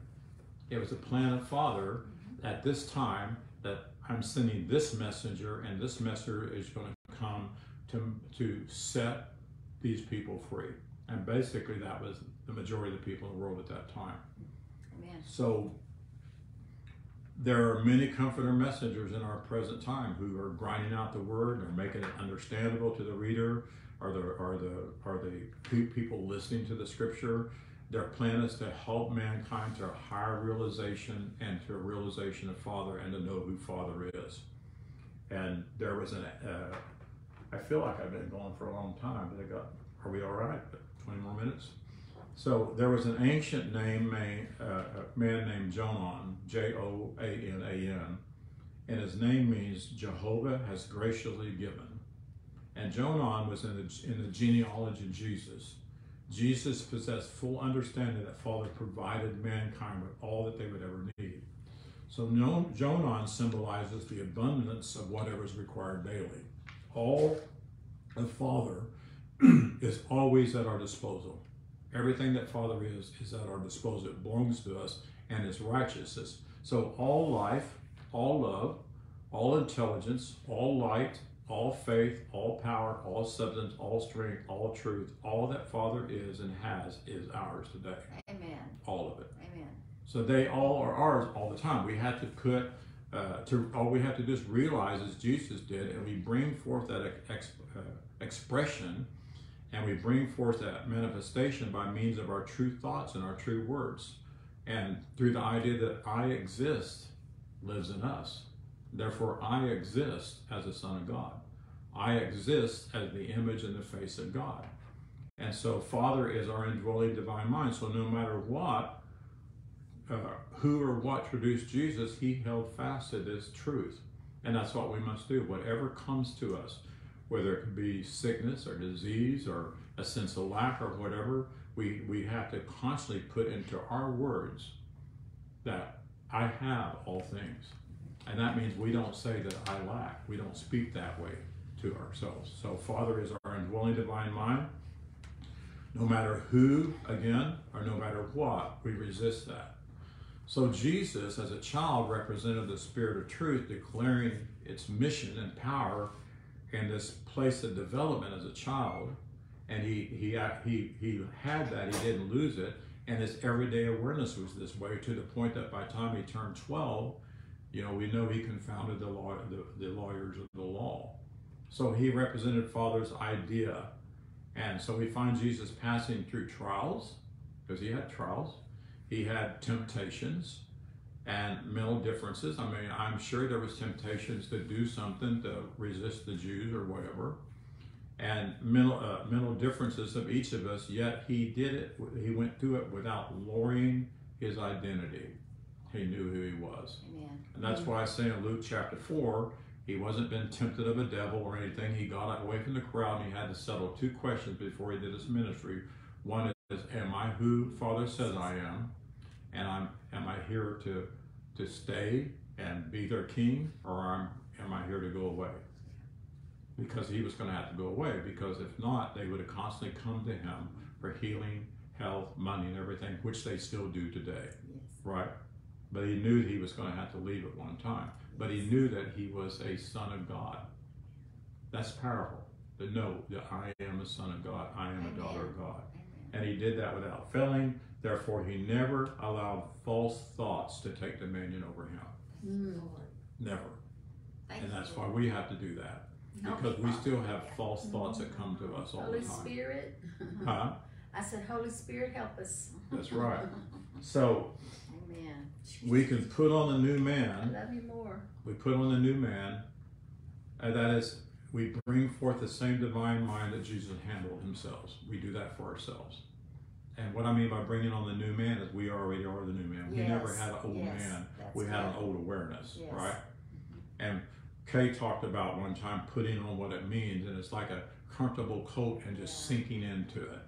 Speaker 1: It was a plan of Father at this time that I'm sending this messenger, and this messenger is going to come to, to set these people free. And basically, that was the majority of the people in the world at that time.
Speaker 3: Amen.
Speaker 1: So there are many comforter messengers in our present time who are grinding out the word and making it understandable to the reader or the or the or the people listening to the scripture. Their plan is to help mankind to a higher realization and to a realization of Father and to know who Father is. And there was an, uh, I feel like I've been going for a long time, but I got, are we all right? 20 more minutes? So there was an ancient name, uh, a man named Jonan, J O A N A N, and his name means Jehovah has graciously given. And Jonan was in the, in the genealogy of Jesus. Jesus possessed full understanding that Father provided mankind with all that they would ever need. So Jonan symbolizes the abundance of whatever is required daily. All the Father is always at our disposal. Everything that Father is, is at our disposal. It belongs to us and is righteousness. So all life, all love, all intelligence, all light, all faith, all power, all substance, all strength, all truth, all that Father is and has is ours today.
Speaker 3: Amen.
Speaker 1: All of it.
Speaker 3: Amen.
Speaker 1: So they all are ours all the time. We have to put, uh, to all we have to just realize as Jesus did, and we bring forth that ex, uh, expression and we bring forth that manifestation by means of our true thoughts and our true words. And through the idea that I exist lives in us. Therefore, I exist as a son of God. I exist as the image and the face of God. And so, Father is our indwelling divine mind. So, no matter what, uh, who or what produced Jesus, he held fast to this truth. And that's what we must do. Whatever comes to us, whether it could be sickness or disease or a sense of lack or whatever, we, we have to constantly put into our words that I have all things. And that means we don't say that I lack. We don't speak that way to ourselves. So, Father is our indwelling divine mind. No matter who, again, or no matter what, we resist that. So, Jesus, as a child, represented the Spirit of truth, declaring its mission and power in this place of development as a child, and he he he he had that. He didn't lose it, and his everyday awareness was this way to the point that by the time he turned twelve, you know, we know he confounded the law the, the lawyers of the law. So he represented Father's idea, and so we find Jesus passing through trials because he had trials. He had temptations and mental differences. I mean, I'm sure there was temptations to do something to resist the Jews or whatever, and mental uh, mental differences of each of us. Yet he did it. He went through it without lowering his identity. he knew who he was.
Speaker 3: Amen.
Speaker 1: And that's why I say in Luke chapter 4, he wasn't been tempted of a devil or anything. He got away from the crowd and he had to settle two questions before he did his ministry. One is, am I who Father says I am? And I'm am I here to to stay and be their king or am, am I here to go away? Because he was going to have to go away because if not, they would have constantly come to him for healing, health, money, and everything, which they still do today,
Speaker 3: Yes.
Speaker 1: right? But he knew he was going to have to leave at one time. But he knew that he was a son of God. That's powerful. To know that I am a son of God, I am a daughter of God. And he did that without failing. Therefore, he never allowed false thoughts to take dominion over him.
Speaker 2: Mm.
Speaker 1: Never.
Speaker 3: Thank
Speaker 1: And
Speaker 3: you,
Speaker 1: that's why we have to do that. Because we still have false thoughts that come to us all the time. Holy.
Speaker 2: Spirit.
Speaker 1: Huh?
Speaker 2: I said, Holy Spirit, help us.
Speaker 1: That's right. So
Speaker 3: Amen.
Speaker 1: we can put on the new
Speaker 2: I
Speaker 1: man.
Speaker 2: love you more.
Speaker 1: We put on the new man. And that is, we bring forth the same divine mind that Jesus handled himself. We do that for ourselves. And what I mean by bringing on the new man is we already are the new man. We never had an old
Speaker 3: yes,
Speaker 1: man.
Speaker 3: that's
Speaker 1: We had an old awareness,
Speaker 3: Yes.
Speaker 1: right? Mm-hmm. And Kay talked about one time putting on what it means, and it's like a comfortable coat and just
Speaker 3: Yeah.
Speaker 1: sinking into it.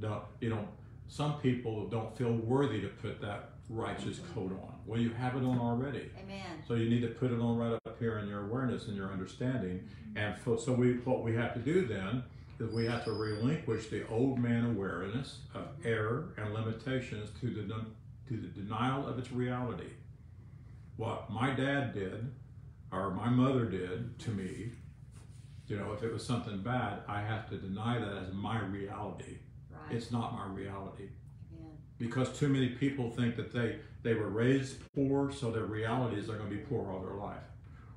Speaker 1: Don't you know? Some people don't feel worthy to put that righteous coat on. Well, you have it on already.
Speaker 3: Amen.
Speaker 1: So you need to put it on right up here in your awareness and your understanding. And so we, what we have to do then is we have to relinquish the old man awareness of error and limitations to the to the denial of its reality. What my dad did, or my mother did to me, you know, if it was something bad, I have to deny that as my reality.
Speaker 3: Right.
Speaker 1: It's not my reality. Because too many people think that they they were raised poor so their reality is they're going to be poor all their life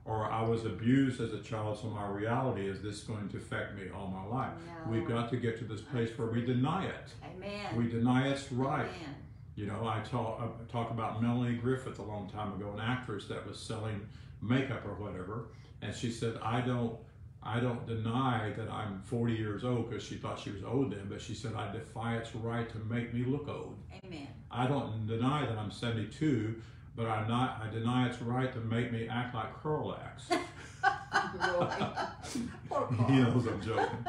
Speaker 1: or i was abused as a child so my reality is this going to affect me all my life
Speaker 3: No.
Speaker 1: we've got to get to this place where we deny it
Speaker 3: Amen.
Speaker 1: we deny it's right
Speaker 3: Amen.
Speaker 1: you know i talk, I uh, talk about melanie griffith a long time ago an actress that was selling makeup or whatever and she said i don't I don't deny that I'm 40 years old because she thought she was old then, but she said I defy its right to make me look old.
Speaker 3: Amen.
Speaker 1: I don't deny that I'm 72, but I'm not. I deny its right to make me act like.
Speaker 3: Poor Paul.
Speaker 1: he knows I'm joking.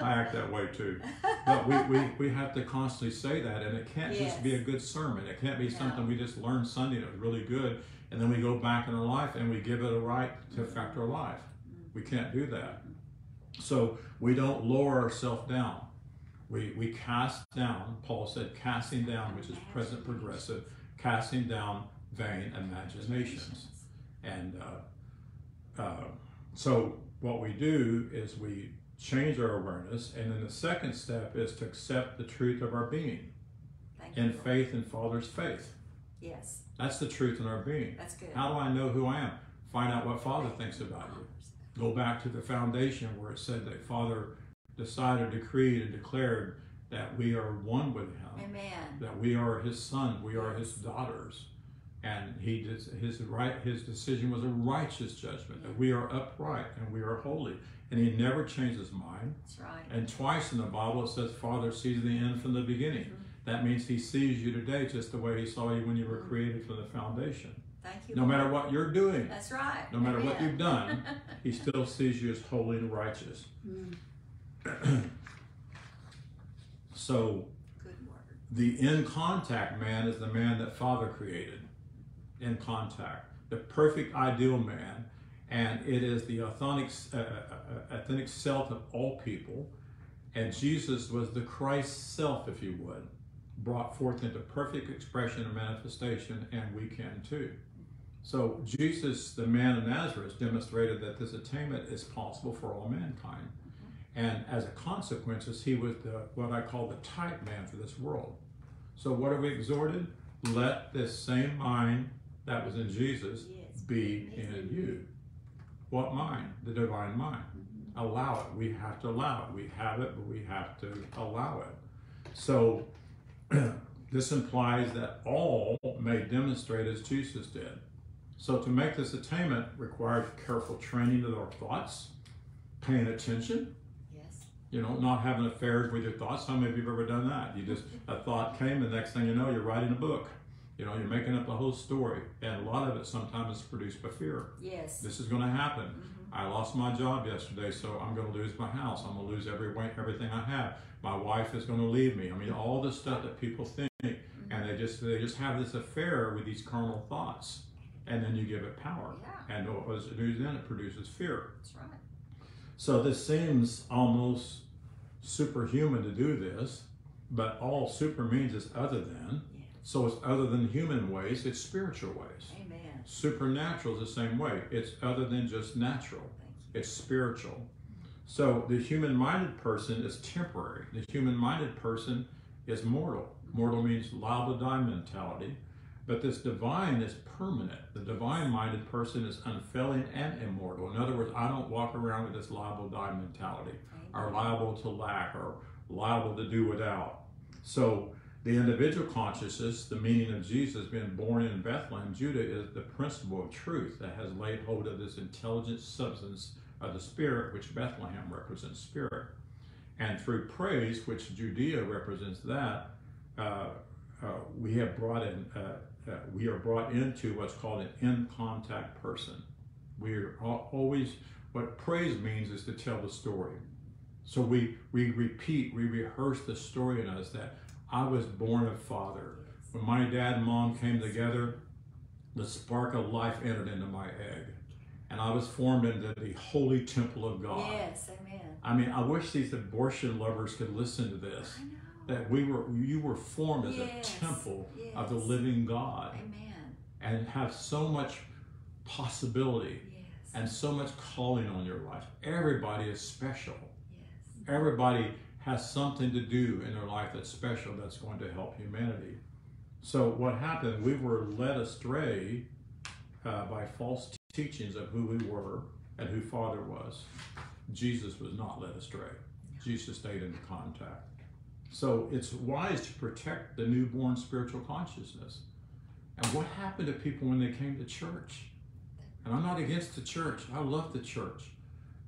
Speaker 1: I act that way too. But we, we, we have to constantly say that, and it can't just be a good sermon. It can't be
Speaker 3: No.
Speaker 1: something we just learned Sunday it was really good, and then we go back in our life and we give it a right to affect our life. We can't do that. So we don't lower ourselves down. We, we cast down, Paul said, casting down, which is present progressive, casting down vain imaginations. And uh, uh, so what we do is we change our awareness, and then the second step is to accept the truth of our being
Speaker 3: Thank
Speaker 1: in
Speaker 3: Lord.
Speaker 1: faith in Father's faith.
Speaker 3: Yes.
Speaker 1: That's the truth in our being.
Speaker 3: That's good.
Speaker 1: How do I know who I am? Find out what Father thinks about you. Go back to the foundation where it said that Father decided, decreed, and declared that we are one with Him
Speaker 3: Amen.
Speaker 1: that we are his son, we are his daughters, and he did his right. His decision was a righteous judgment that we are upright and we are holy, and he never changed his mind.
Speaker 3: That's right.
Speaker 1: And twice in the Bible it says, "Father sees the end from the beginning." Mm-hmm. That means he sees you today just the way he saw you when you were mm-hmm. created from the foundation.
Speaker 3: Thank you.
Speaker 1: No
Speaker 3: Lord.
Speaker 1: matter what you're doing,
Speaker 3: That's right.
Speaker 1: no matter what you've done, he still sees you as holy and righteous.
Speaker 2: Mm.
Speaker 1: So
Speaker 3: Good word.
Speaker 1: The in contact man is the man that Father created. In contact, the perfect ideal man, and it is the authentic, uh, uh, authentic self of all people. And Jesus was the Christ self, if you would, brought forth into perfect expression and manifestation, and we can too. So Jesus, the man of Nazareth, demonstrated that this attainment is possible for all mankind. And as a consequence, he was the what I call the type man for this world. So what are we exhorted? Let this same mind that was in Jesus
Speaker 3: Yes.
Speaker 1: be in you. What mind? The divine mind. Allow it. We have to allow it. We have it, but we have to allow it. So this implies that all may demonstrate as Jesus did. So to make this attainment requires careful training of our thoughts, paying attention,
Speaker 3: Yes.
Speaker 1: you know, not having affairs with your thoughts. How many of you have ever done that? You just, a thought came, and next thing you know, you're writing a book. You know, you're making up the whole story, and a lot of it sometimes is produced by fear.
Speaker 3: Yes.
Speaker 1: This is going to happen.
Speaker 3: Mhm.
Speaker 1: I lost my job yesterday, so I'm going to lose my house. I'm going to lose every everything I have. My wife is going to leave me. I mean, all the stuff that people think, and they just they just have this affair with these carnal thoughts, and then you give it power,
Speaker 3: Yeah.
Speaker 1: and what was then it produces fear.
Speaker 3: That's right.
Speaker 1: So this seems almost superhuman to do this, but all super means is other than.
Speaker 3: Yeah.
Speaker 1: So it's other than human ways, it's spiritual ways.
Speaker 3: Amen.
Speaker 1: Supernatural is the same way. It's other than just natural. It's spiritual. So the human minded person is temporary. The human minded person is mortal. Mortal means liable to die mentality. But this divine is permanent. The divine minded person is unfailing and immortal. In other words, I don't walk around with this liable die mentality, or liable to lack, or liable to do without. So the individual consciousness, the meaning of Jesus being born in Bethlehem, Judah, is the principle of truth that has laid hold of this intelligent substance of the Spirit, which Bethlehem represents Spirit. And through praise, which Judea represents that, uh, uh, we have brought in, uh, uh, we are brought into what's called an in contact person. We're always, what praise means is to tell the story. So we, we repeat, we rehearse the story in us that I was born of Father. When my dad and mom came together, the spark of life entered into my egg. And I was formed into the holy temple of God.
Speaker 3: Yes. Amen.
Speaker 1: I mean, I wish these abortion lovers could listen to this.
Speaker 3: I know.
Speaker 1: That we were, you were formed as
Speaker 3: Yes,
Speaker 1: a temple of the living God,
Speaker 3: Amen.
Speaker 1: and have so much possibility
Speaker 3: Yes.
Speaker 1: and so much calling on your life. Everybody is special.
Speaker 3: yes.
Speaker 1: Everybody has something to do in their life that's special that's going to help humanity. So what happened? We were led astray uh, by false teachings of who we were and who Father was. Jesus was not led astray. Jesus stayed in contact. So it's wise to protect the newborn spiritual consciousness. And what happened to people when they came to church? And I'm not against the church. I love the church.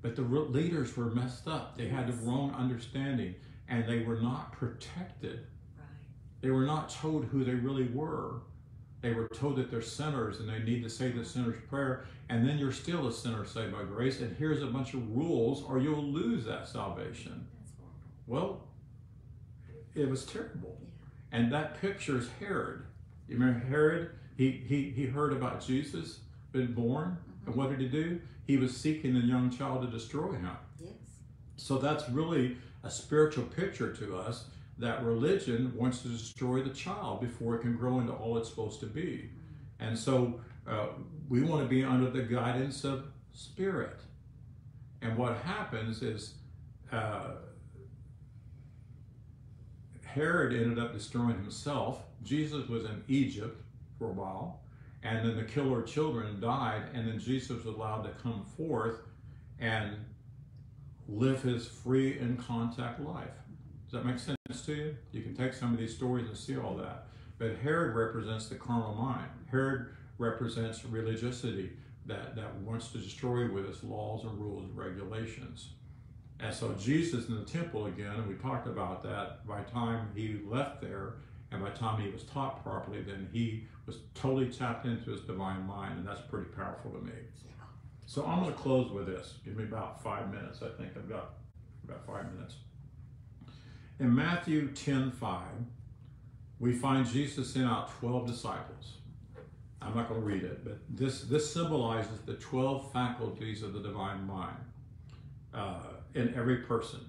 Speaker 1: But the leaders were messed up. They had the wrong understanding and they were not protected.
Speaker 3: Right.
Speaker 1: They were not told who they really were. They were told that they're sinners and they need to say the sinner's prayer, and then you're still a sinner saved by grace, and here's a bunch of rules, or you'll lose that salvation.
Speaker 3: That's horrible.
Speaker 1: Well, it was terrible.
Speaker 3: Yeah.
Speaker 1: And that picture is Herod. You remember Herod? He, he, he heard about Jesus been born, and what did he do? He was seeking the young child to destroy him.
Speaker 3: Yes.
Speaker 1: So that's really a spiritual picture to us that religion wants to destroy the child before it can grow into all it's supposed to be. And so uh, we want to be under the guidance of spirit. And what happens is uh, Herod ended up destroying himself. Jesus was in Egypt for a while, and then the killer children died, and then Jesus was allowed to come forth and live his free and contact life. Does that make sense to you? You can take some of these stories and see all that. But Herod represents the carnal mind. Herod represents religiosity that, that wants to destroy with its laws and rules and regulations. And so Jesus in the temple again, and we talked about that, by the time he left there and by the time he was taught properly, then he was totally tapped into his divine mind, and that's pretty powerful to me. So I'm going to close with this. Give me about five minutes. I think I've got about five minutes. In Matthew 10 5, we find Jesus sent out 12 disciples. I'm not going to read it, but this, this symbolizes the 12 faculties of the divine mind uh, in every person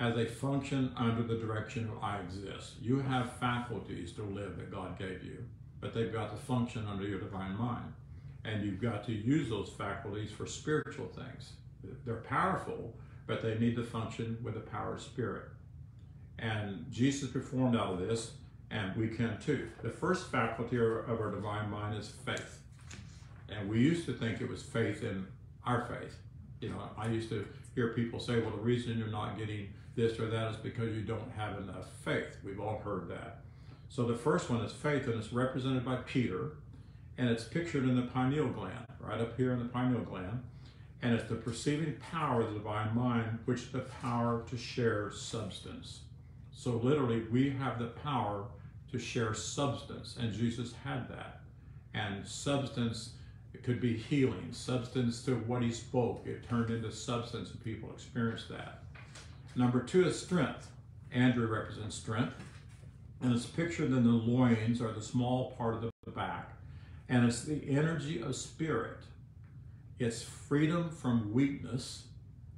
Speaker 1: as a function under the direction of I exist. You have faculties to live that God gave you, but they've got to function under your divine mind. And you've got to use those faculties for spiritual things. They're powerful, but they need to function with the power of spirit. And Jesus performed out of this, and we can too. The first faculty of our divine mind is faith. And we used to think it was faith in our faith. You know, I used to hear people say, well, the reason you're not getting this or that is because you don't have enough faith. We've all heard that. So the first one is faith, and it's represented by Peter, and it's pictured in the pineal gland, right up here in the pineal gland. And it's the perceiving power of the divine mind, which is the power to share substance. So literally, we have the power to share substance, and Jesus had that. And substance could be healing, substance to what he spoke. It turned into substance, and people experienced that. Number two is strength. Andrew represents strength, and it's pictured in the loins or the small part of the back, and it's the energy of spirit. It's freedom from weakness,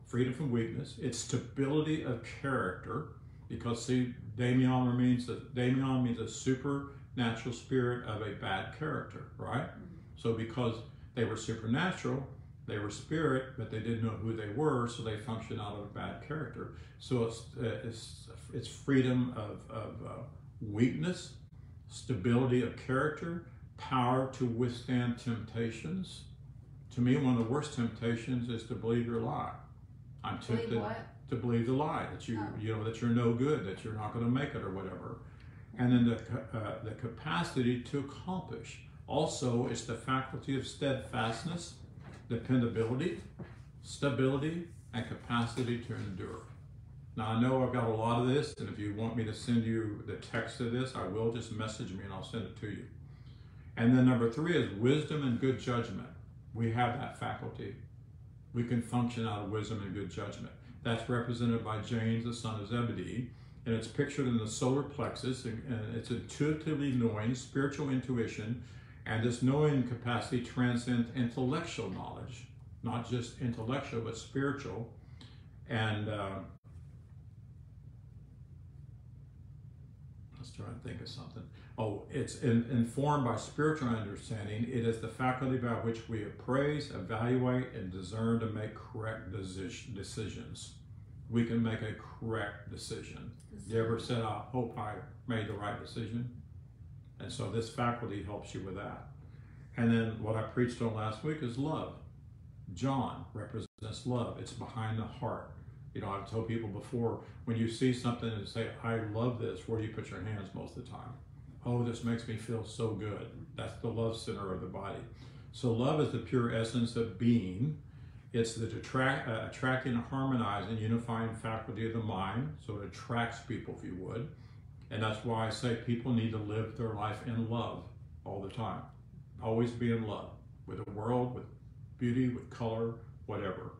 Speaker 1: freedom from weakness. It's stability of character, because see, Daimon means that Daimon means a supernatural spirit of a bad character, right? So because they were supernatural, they were spirit, but they didn't know who they were, so they functioned out of a bad character. So it's uh, it's, it's freedom of, of uh, weakness, stability of character, power to withstand temptations. To me, one of the worst temptations is to believe your lie. I'm tempted
Speaker 2: Believe
Speaker 1: to believe the lie that you
Speaker 2: Oh.
Speaker 1: you know that you're no good, that you're not going to make it or whatever. And then the uh, the capacity to accomplish. Also, is the faculty of steadfastness, dependability, stability, and capacity to endure. Now I know I've got a lot of this, and if you want me to send you the text of this, I will just message me and I'll send it to you. And then number three is wisdom and good judgment. We have that faculty. We can function out of wisdom and good judgment. That's represented by James, the son of Zebedee, and it's pictured in the solar plexus, and it's intuitively knowing, spiritual intuition, and this knowing capacity transcends intellectual knowledge, not just intellectual, but spiritual. And uh, was trying to think of something. Oh, it's in, informed by spiritual understanding. It is the faculty by which we appraise, evaluate, and discern to make correct deci- decisions. We can make a correct decision. You ever said, I hope I made the right decision? And so this faculty helps you with that. And then what I preached on last week is love. John represents love. It's behind the heart. You know, I've told people before when you see something and say, I love this, where do you put your hands most of the time? Oh, this makes me feel so good. That's the love center of the body. So, love is the pure essence of being. It's the uh, attracting, harmonizing, unifying faculty of the mind. So, it attracts people, if you would. And that's why I say people need to live their life in love all the time. Always be in love with the world, with beauty, with color, whatever.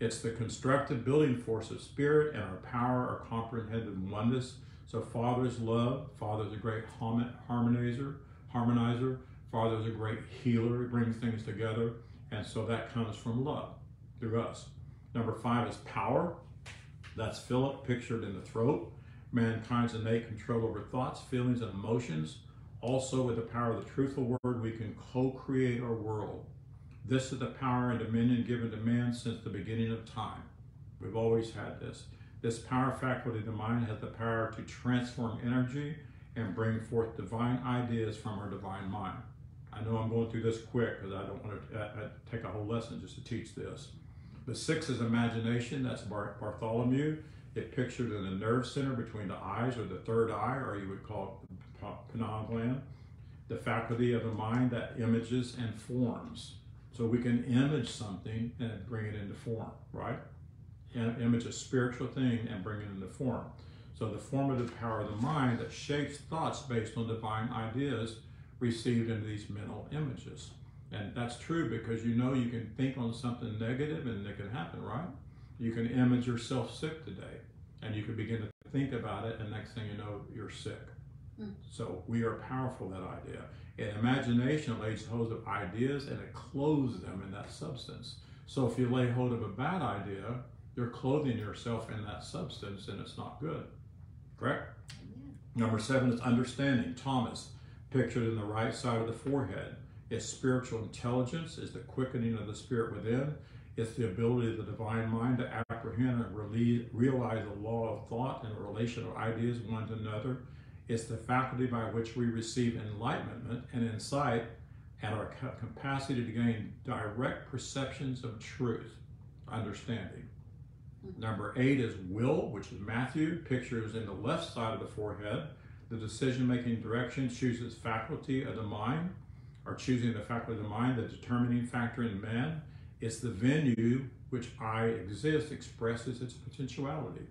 Speaker 1: It's the constructive building force of spirit and our power our comprehended oneness. So Father's love, Father's a great harmonizer, harmonizer. Father's a great healer. He brings things together. And so that comes from love through us. Number five is power. That's Philip pictured in the throat. Mankind's innate control over thoughts, feelings, and emotions. Also, with the power of the truthful word, we can co create our world. This is the power and dominion given to man since the beginning of time. We've always had this. This power faculty of the mind has the power to transform energy and bring forth divine ideas from our divine mind. I know I'm going through this quick because I don't want to uh, uh, take a whole lesson just to teach this. The sixth is imagination. That's Bar- Bartholomew. It pictured in the nerve center between the eyes or the third eye, or you would call it the pineal gland. The faculty of the mind that images and forms. So we can image something and bring it into form, right? Im- Image a spiritual thing and bring it into form. So the formative power of the mind that shapes thoughts based on divine ideas received into these mental images. And that's true because you know you can think on something negative and it can happen, right? You can image yourself sick today and you can begin to think about it and next thing you know you're sick.
Speaker 2: Hmm.
Speaker 1: So we are powerful, that idea. And imagination lays hold of ideas and it clothes them in that substance. So if you lay hold of a bad idea, you're clothing yourself in that substance and it's not good. Correct? Number seven is understanding. Thomas, pictured in the right side of the forehead. It's spiritual intelligence, is the quickening of the spirit within. It's the ability of the divine mind to apprehend and realize the law of thought and the relation of ideas one to another. It's the faculty by which we receive enlightenment and insight and our capacity to gain direct perceptions of truth, understanding. Mm-hmm. Number eight is will, which is Matthew, pictures in the left side of the forehead. The decision making direction chooses faculty of the mind, or choosing the faculty of the mind, the determining factor in man. It's the venue which I exist expresses its potentiality.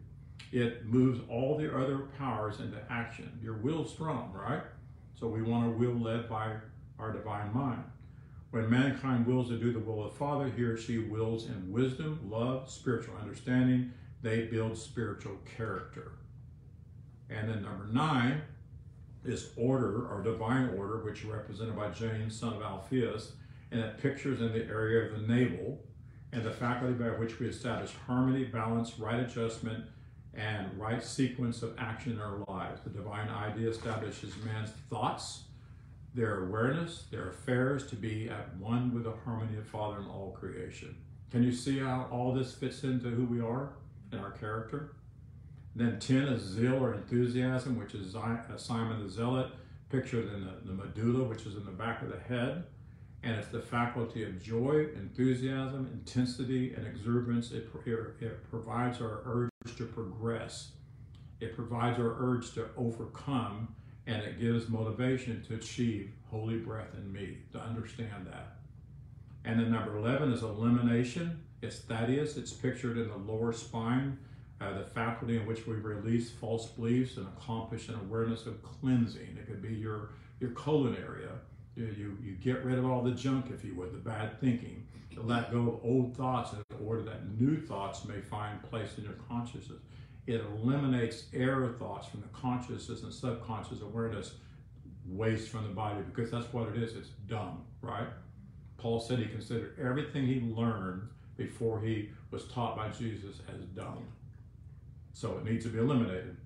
Speaker 1: It moves all the other powers into action. Your will's strong, right? So we want a will led by our divine mind. When mankind wills to do the will of the Father, he or she wills in wisdom, love, spiritual understanding. They build spiritual character. And then number nine is order or divine order, which is represented by James, son of Alphaeus, and it pictures in the area of the navel and the faculty by which we establish harmony, balance, right adjustment, and right sequence of action in our lives. The divine idea establishes man's thoughts, their awareness, their affairs to be at one with the harmony of Father in all creation. Can you see how all this fits into who we are and our character? Then 10 is zeal or enthusiasm, which is uh, Simon the Zealot, pictured in the, the medulla, which is in the back of the head and it's the faculty of joy, enthusiasm, intensity, and exuberance. It, it, it, provides our urge to progress. It provides our urge to overcome, and it gives motivation to achieve holy breath in me, to understand that. And then number 11 is elimination. It's Thaddeus. It's pictured in the lower spine, uh, the faculty in which we release false beliefs and accomplish an awareness of cleansing. It could be your, your colon area you, you, get rid of all the junk, if you would, the bad thinking, to let go of old thoughts in order that new thoughts may find place in your consciousness. It eliminates error thoughts from the consciousness and subconscious awareness, waste from the body, because that's what it is. It's dumb, right? Paul said he considered everything he learned before he was taught by Jesus as dumb. So it needs to be eliminated.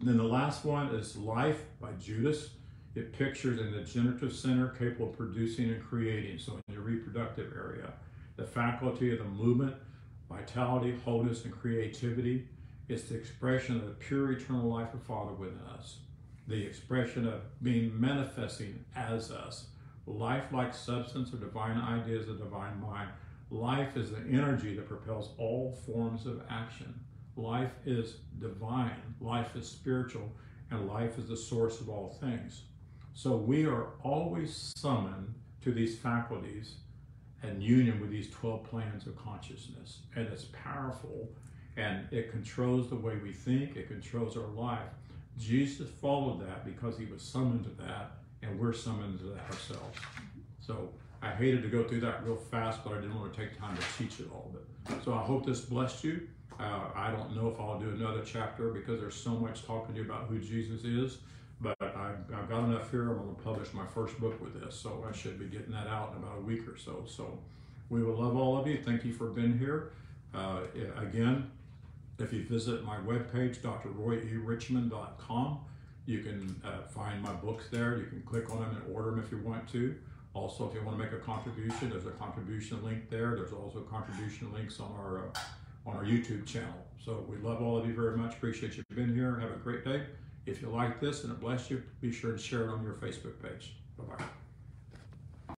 Speaker 1: And then the last one is Life by Judas. It pictures in the generative center capable of producing and creating, so in your reproductive area. The faculty of the movement, vitality, wholeness, and creativity. It's the expression of the pure eternal life of Father within us. The expression of being manifesting as us. Life-like substance of divine ideas of divine mind. Life is the energy that propels all forms of action. Life is divine, life is spiritual, and life is the source of all things. So we are always summoned to these faculties and union with these 12 plans of consciousness. And it's powerful and it controls the way we think, it controls our life. Jesus followed that because he was summoned to that, and we're summoned to that ourselves. So I hated to go through that real fast, but I didn't want to take time to teach it all. But so I hope this blessed you. Uh, I don't know if I'll do another chapter because there's so much talking to you about who Jesus is. But I've, I've got enough here. I'm going to publish my first book with this, so I should be getting that out in about a week or so. So we will love all of you. Thank you for being here. Uh, again, if you visit my webpage, drroyerichmond.com, you can uh, find my books there. You can click on them and order them if you want to. Also, if you want to make a contribution, there's a contribution link there. There's also contribution links on our uh, on our YouTube channel. So we love all of you very much. Appreciate you being here. Have a great day. If you like this and it bless you, be sure to share it on your Facebook page. Bye bye.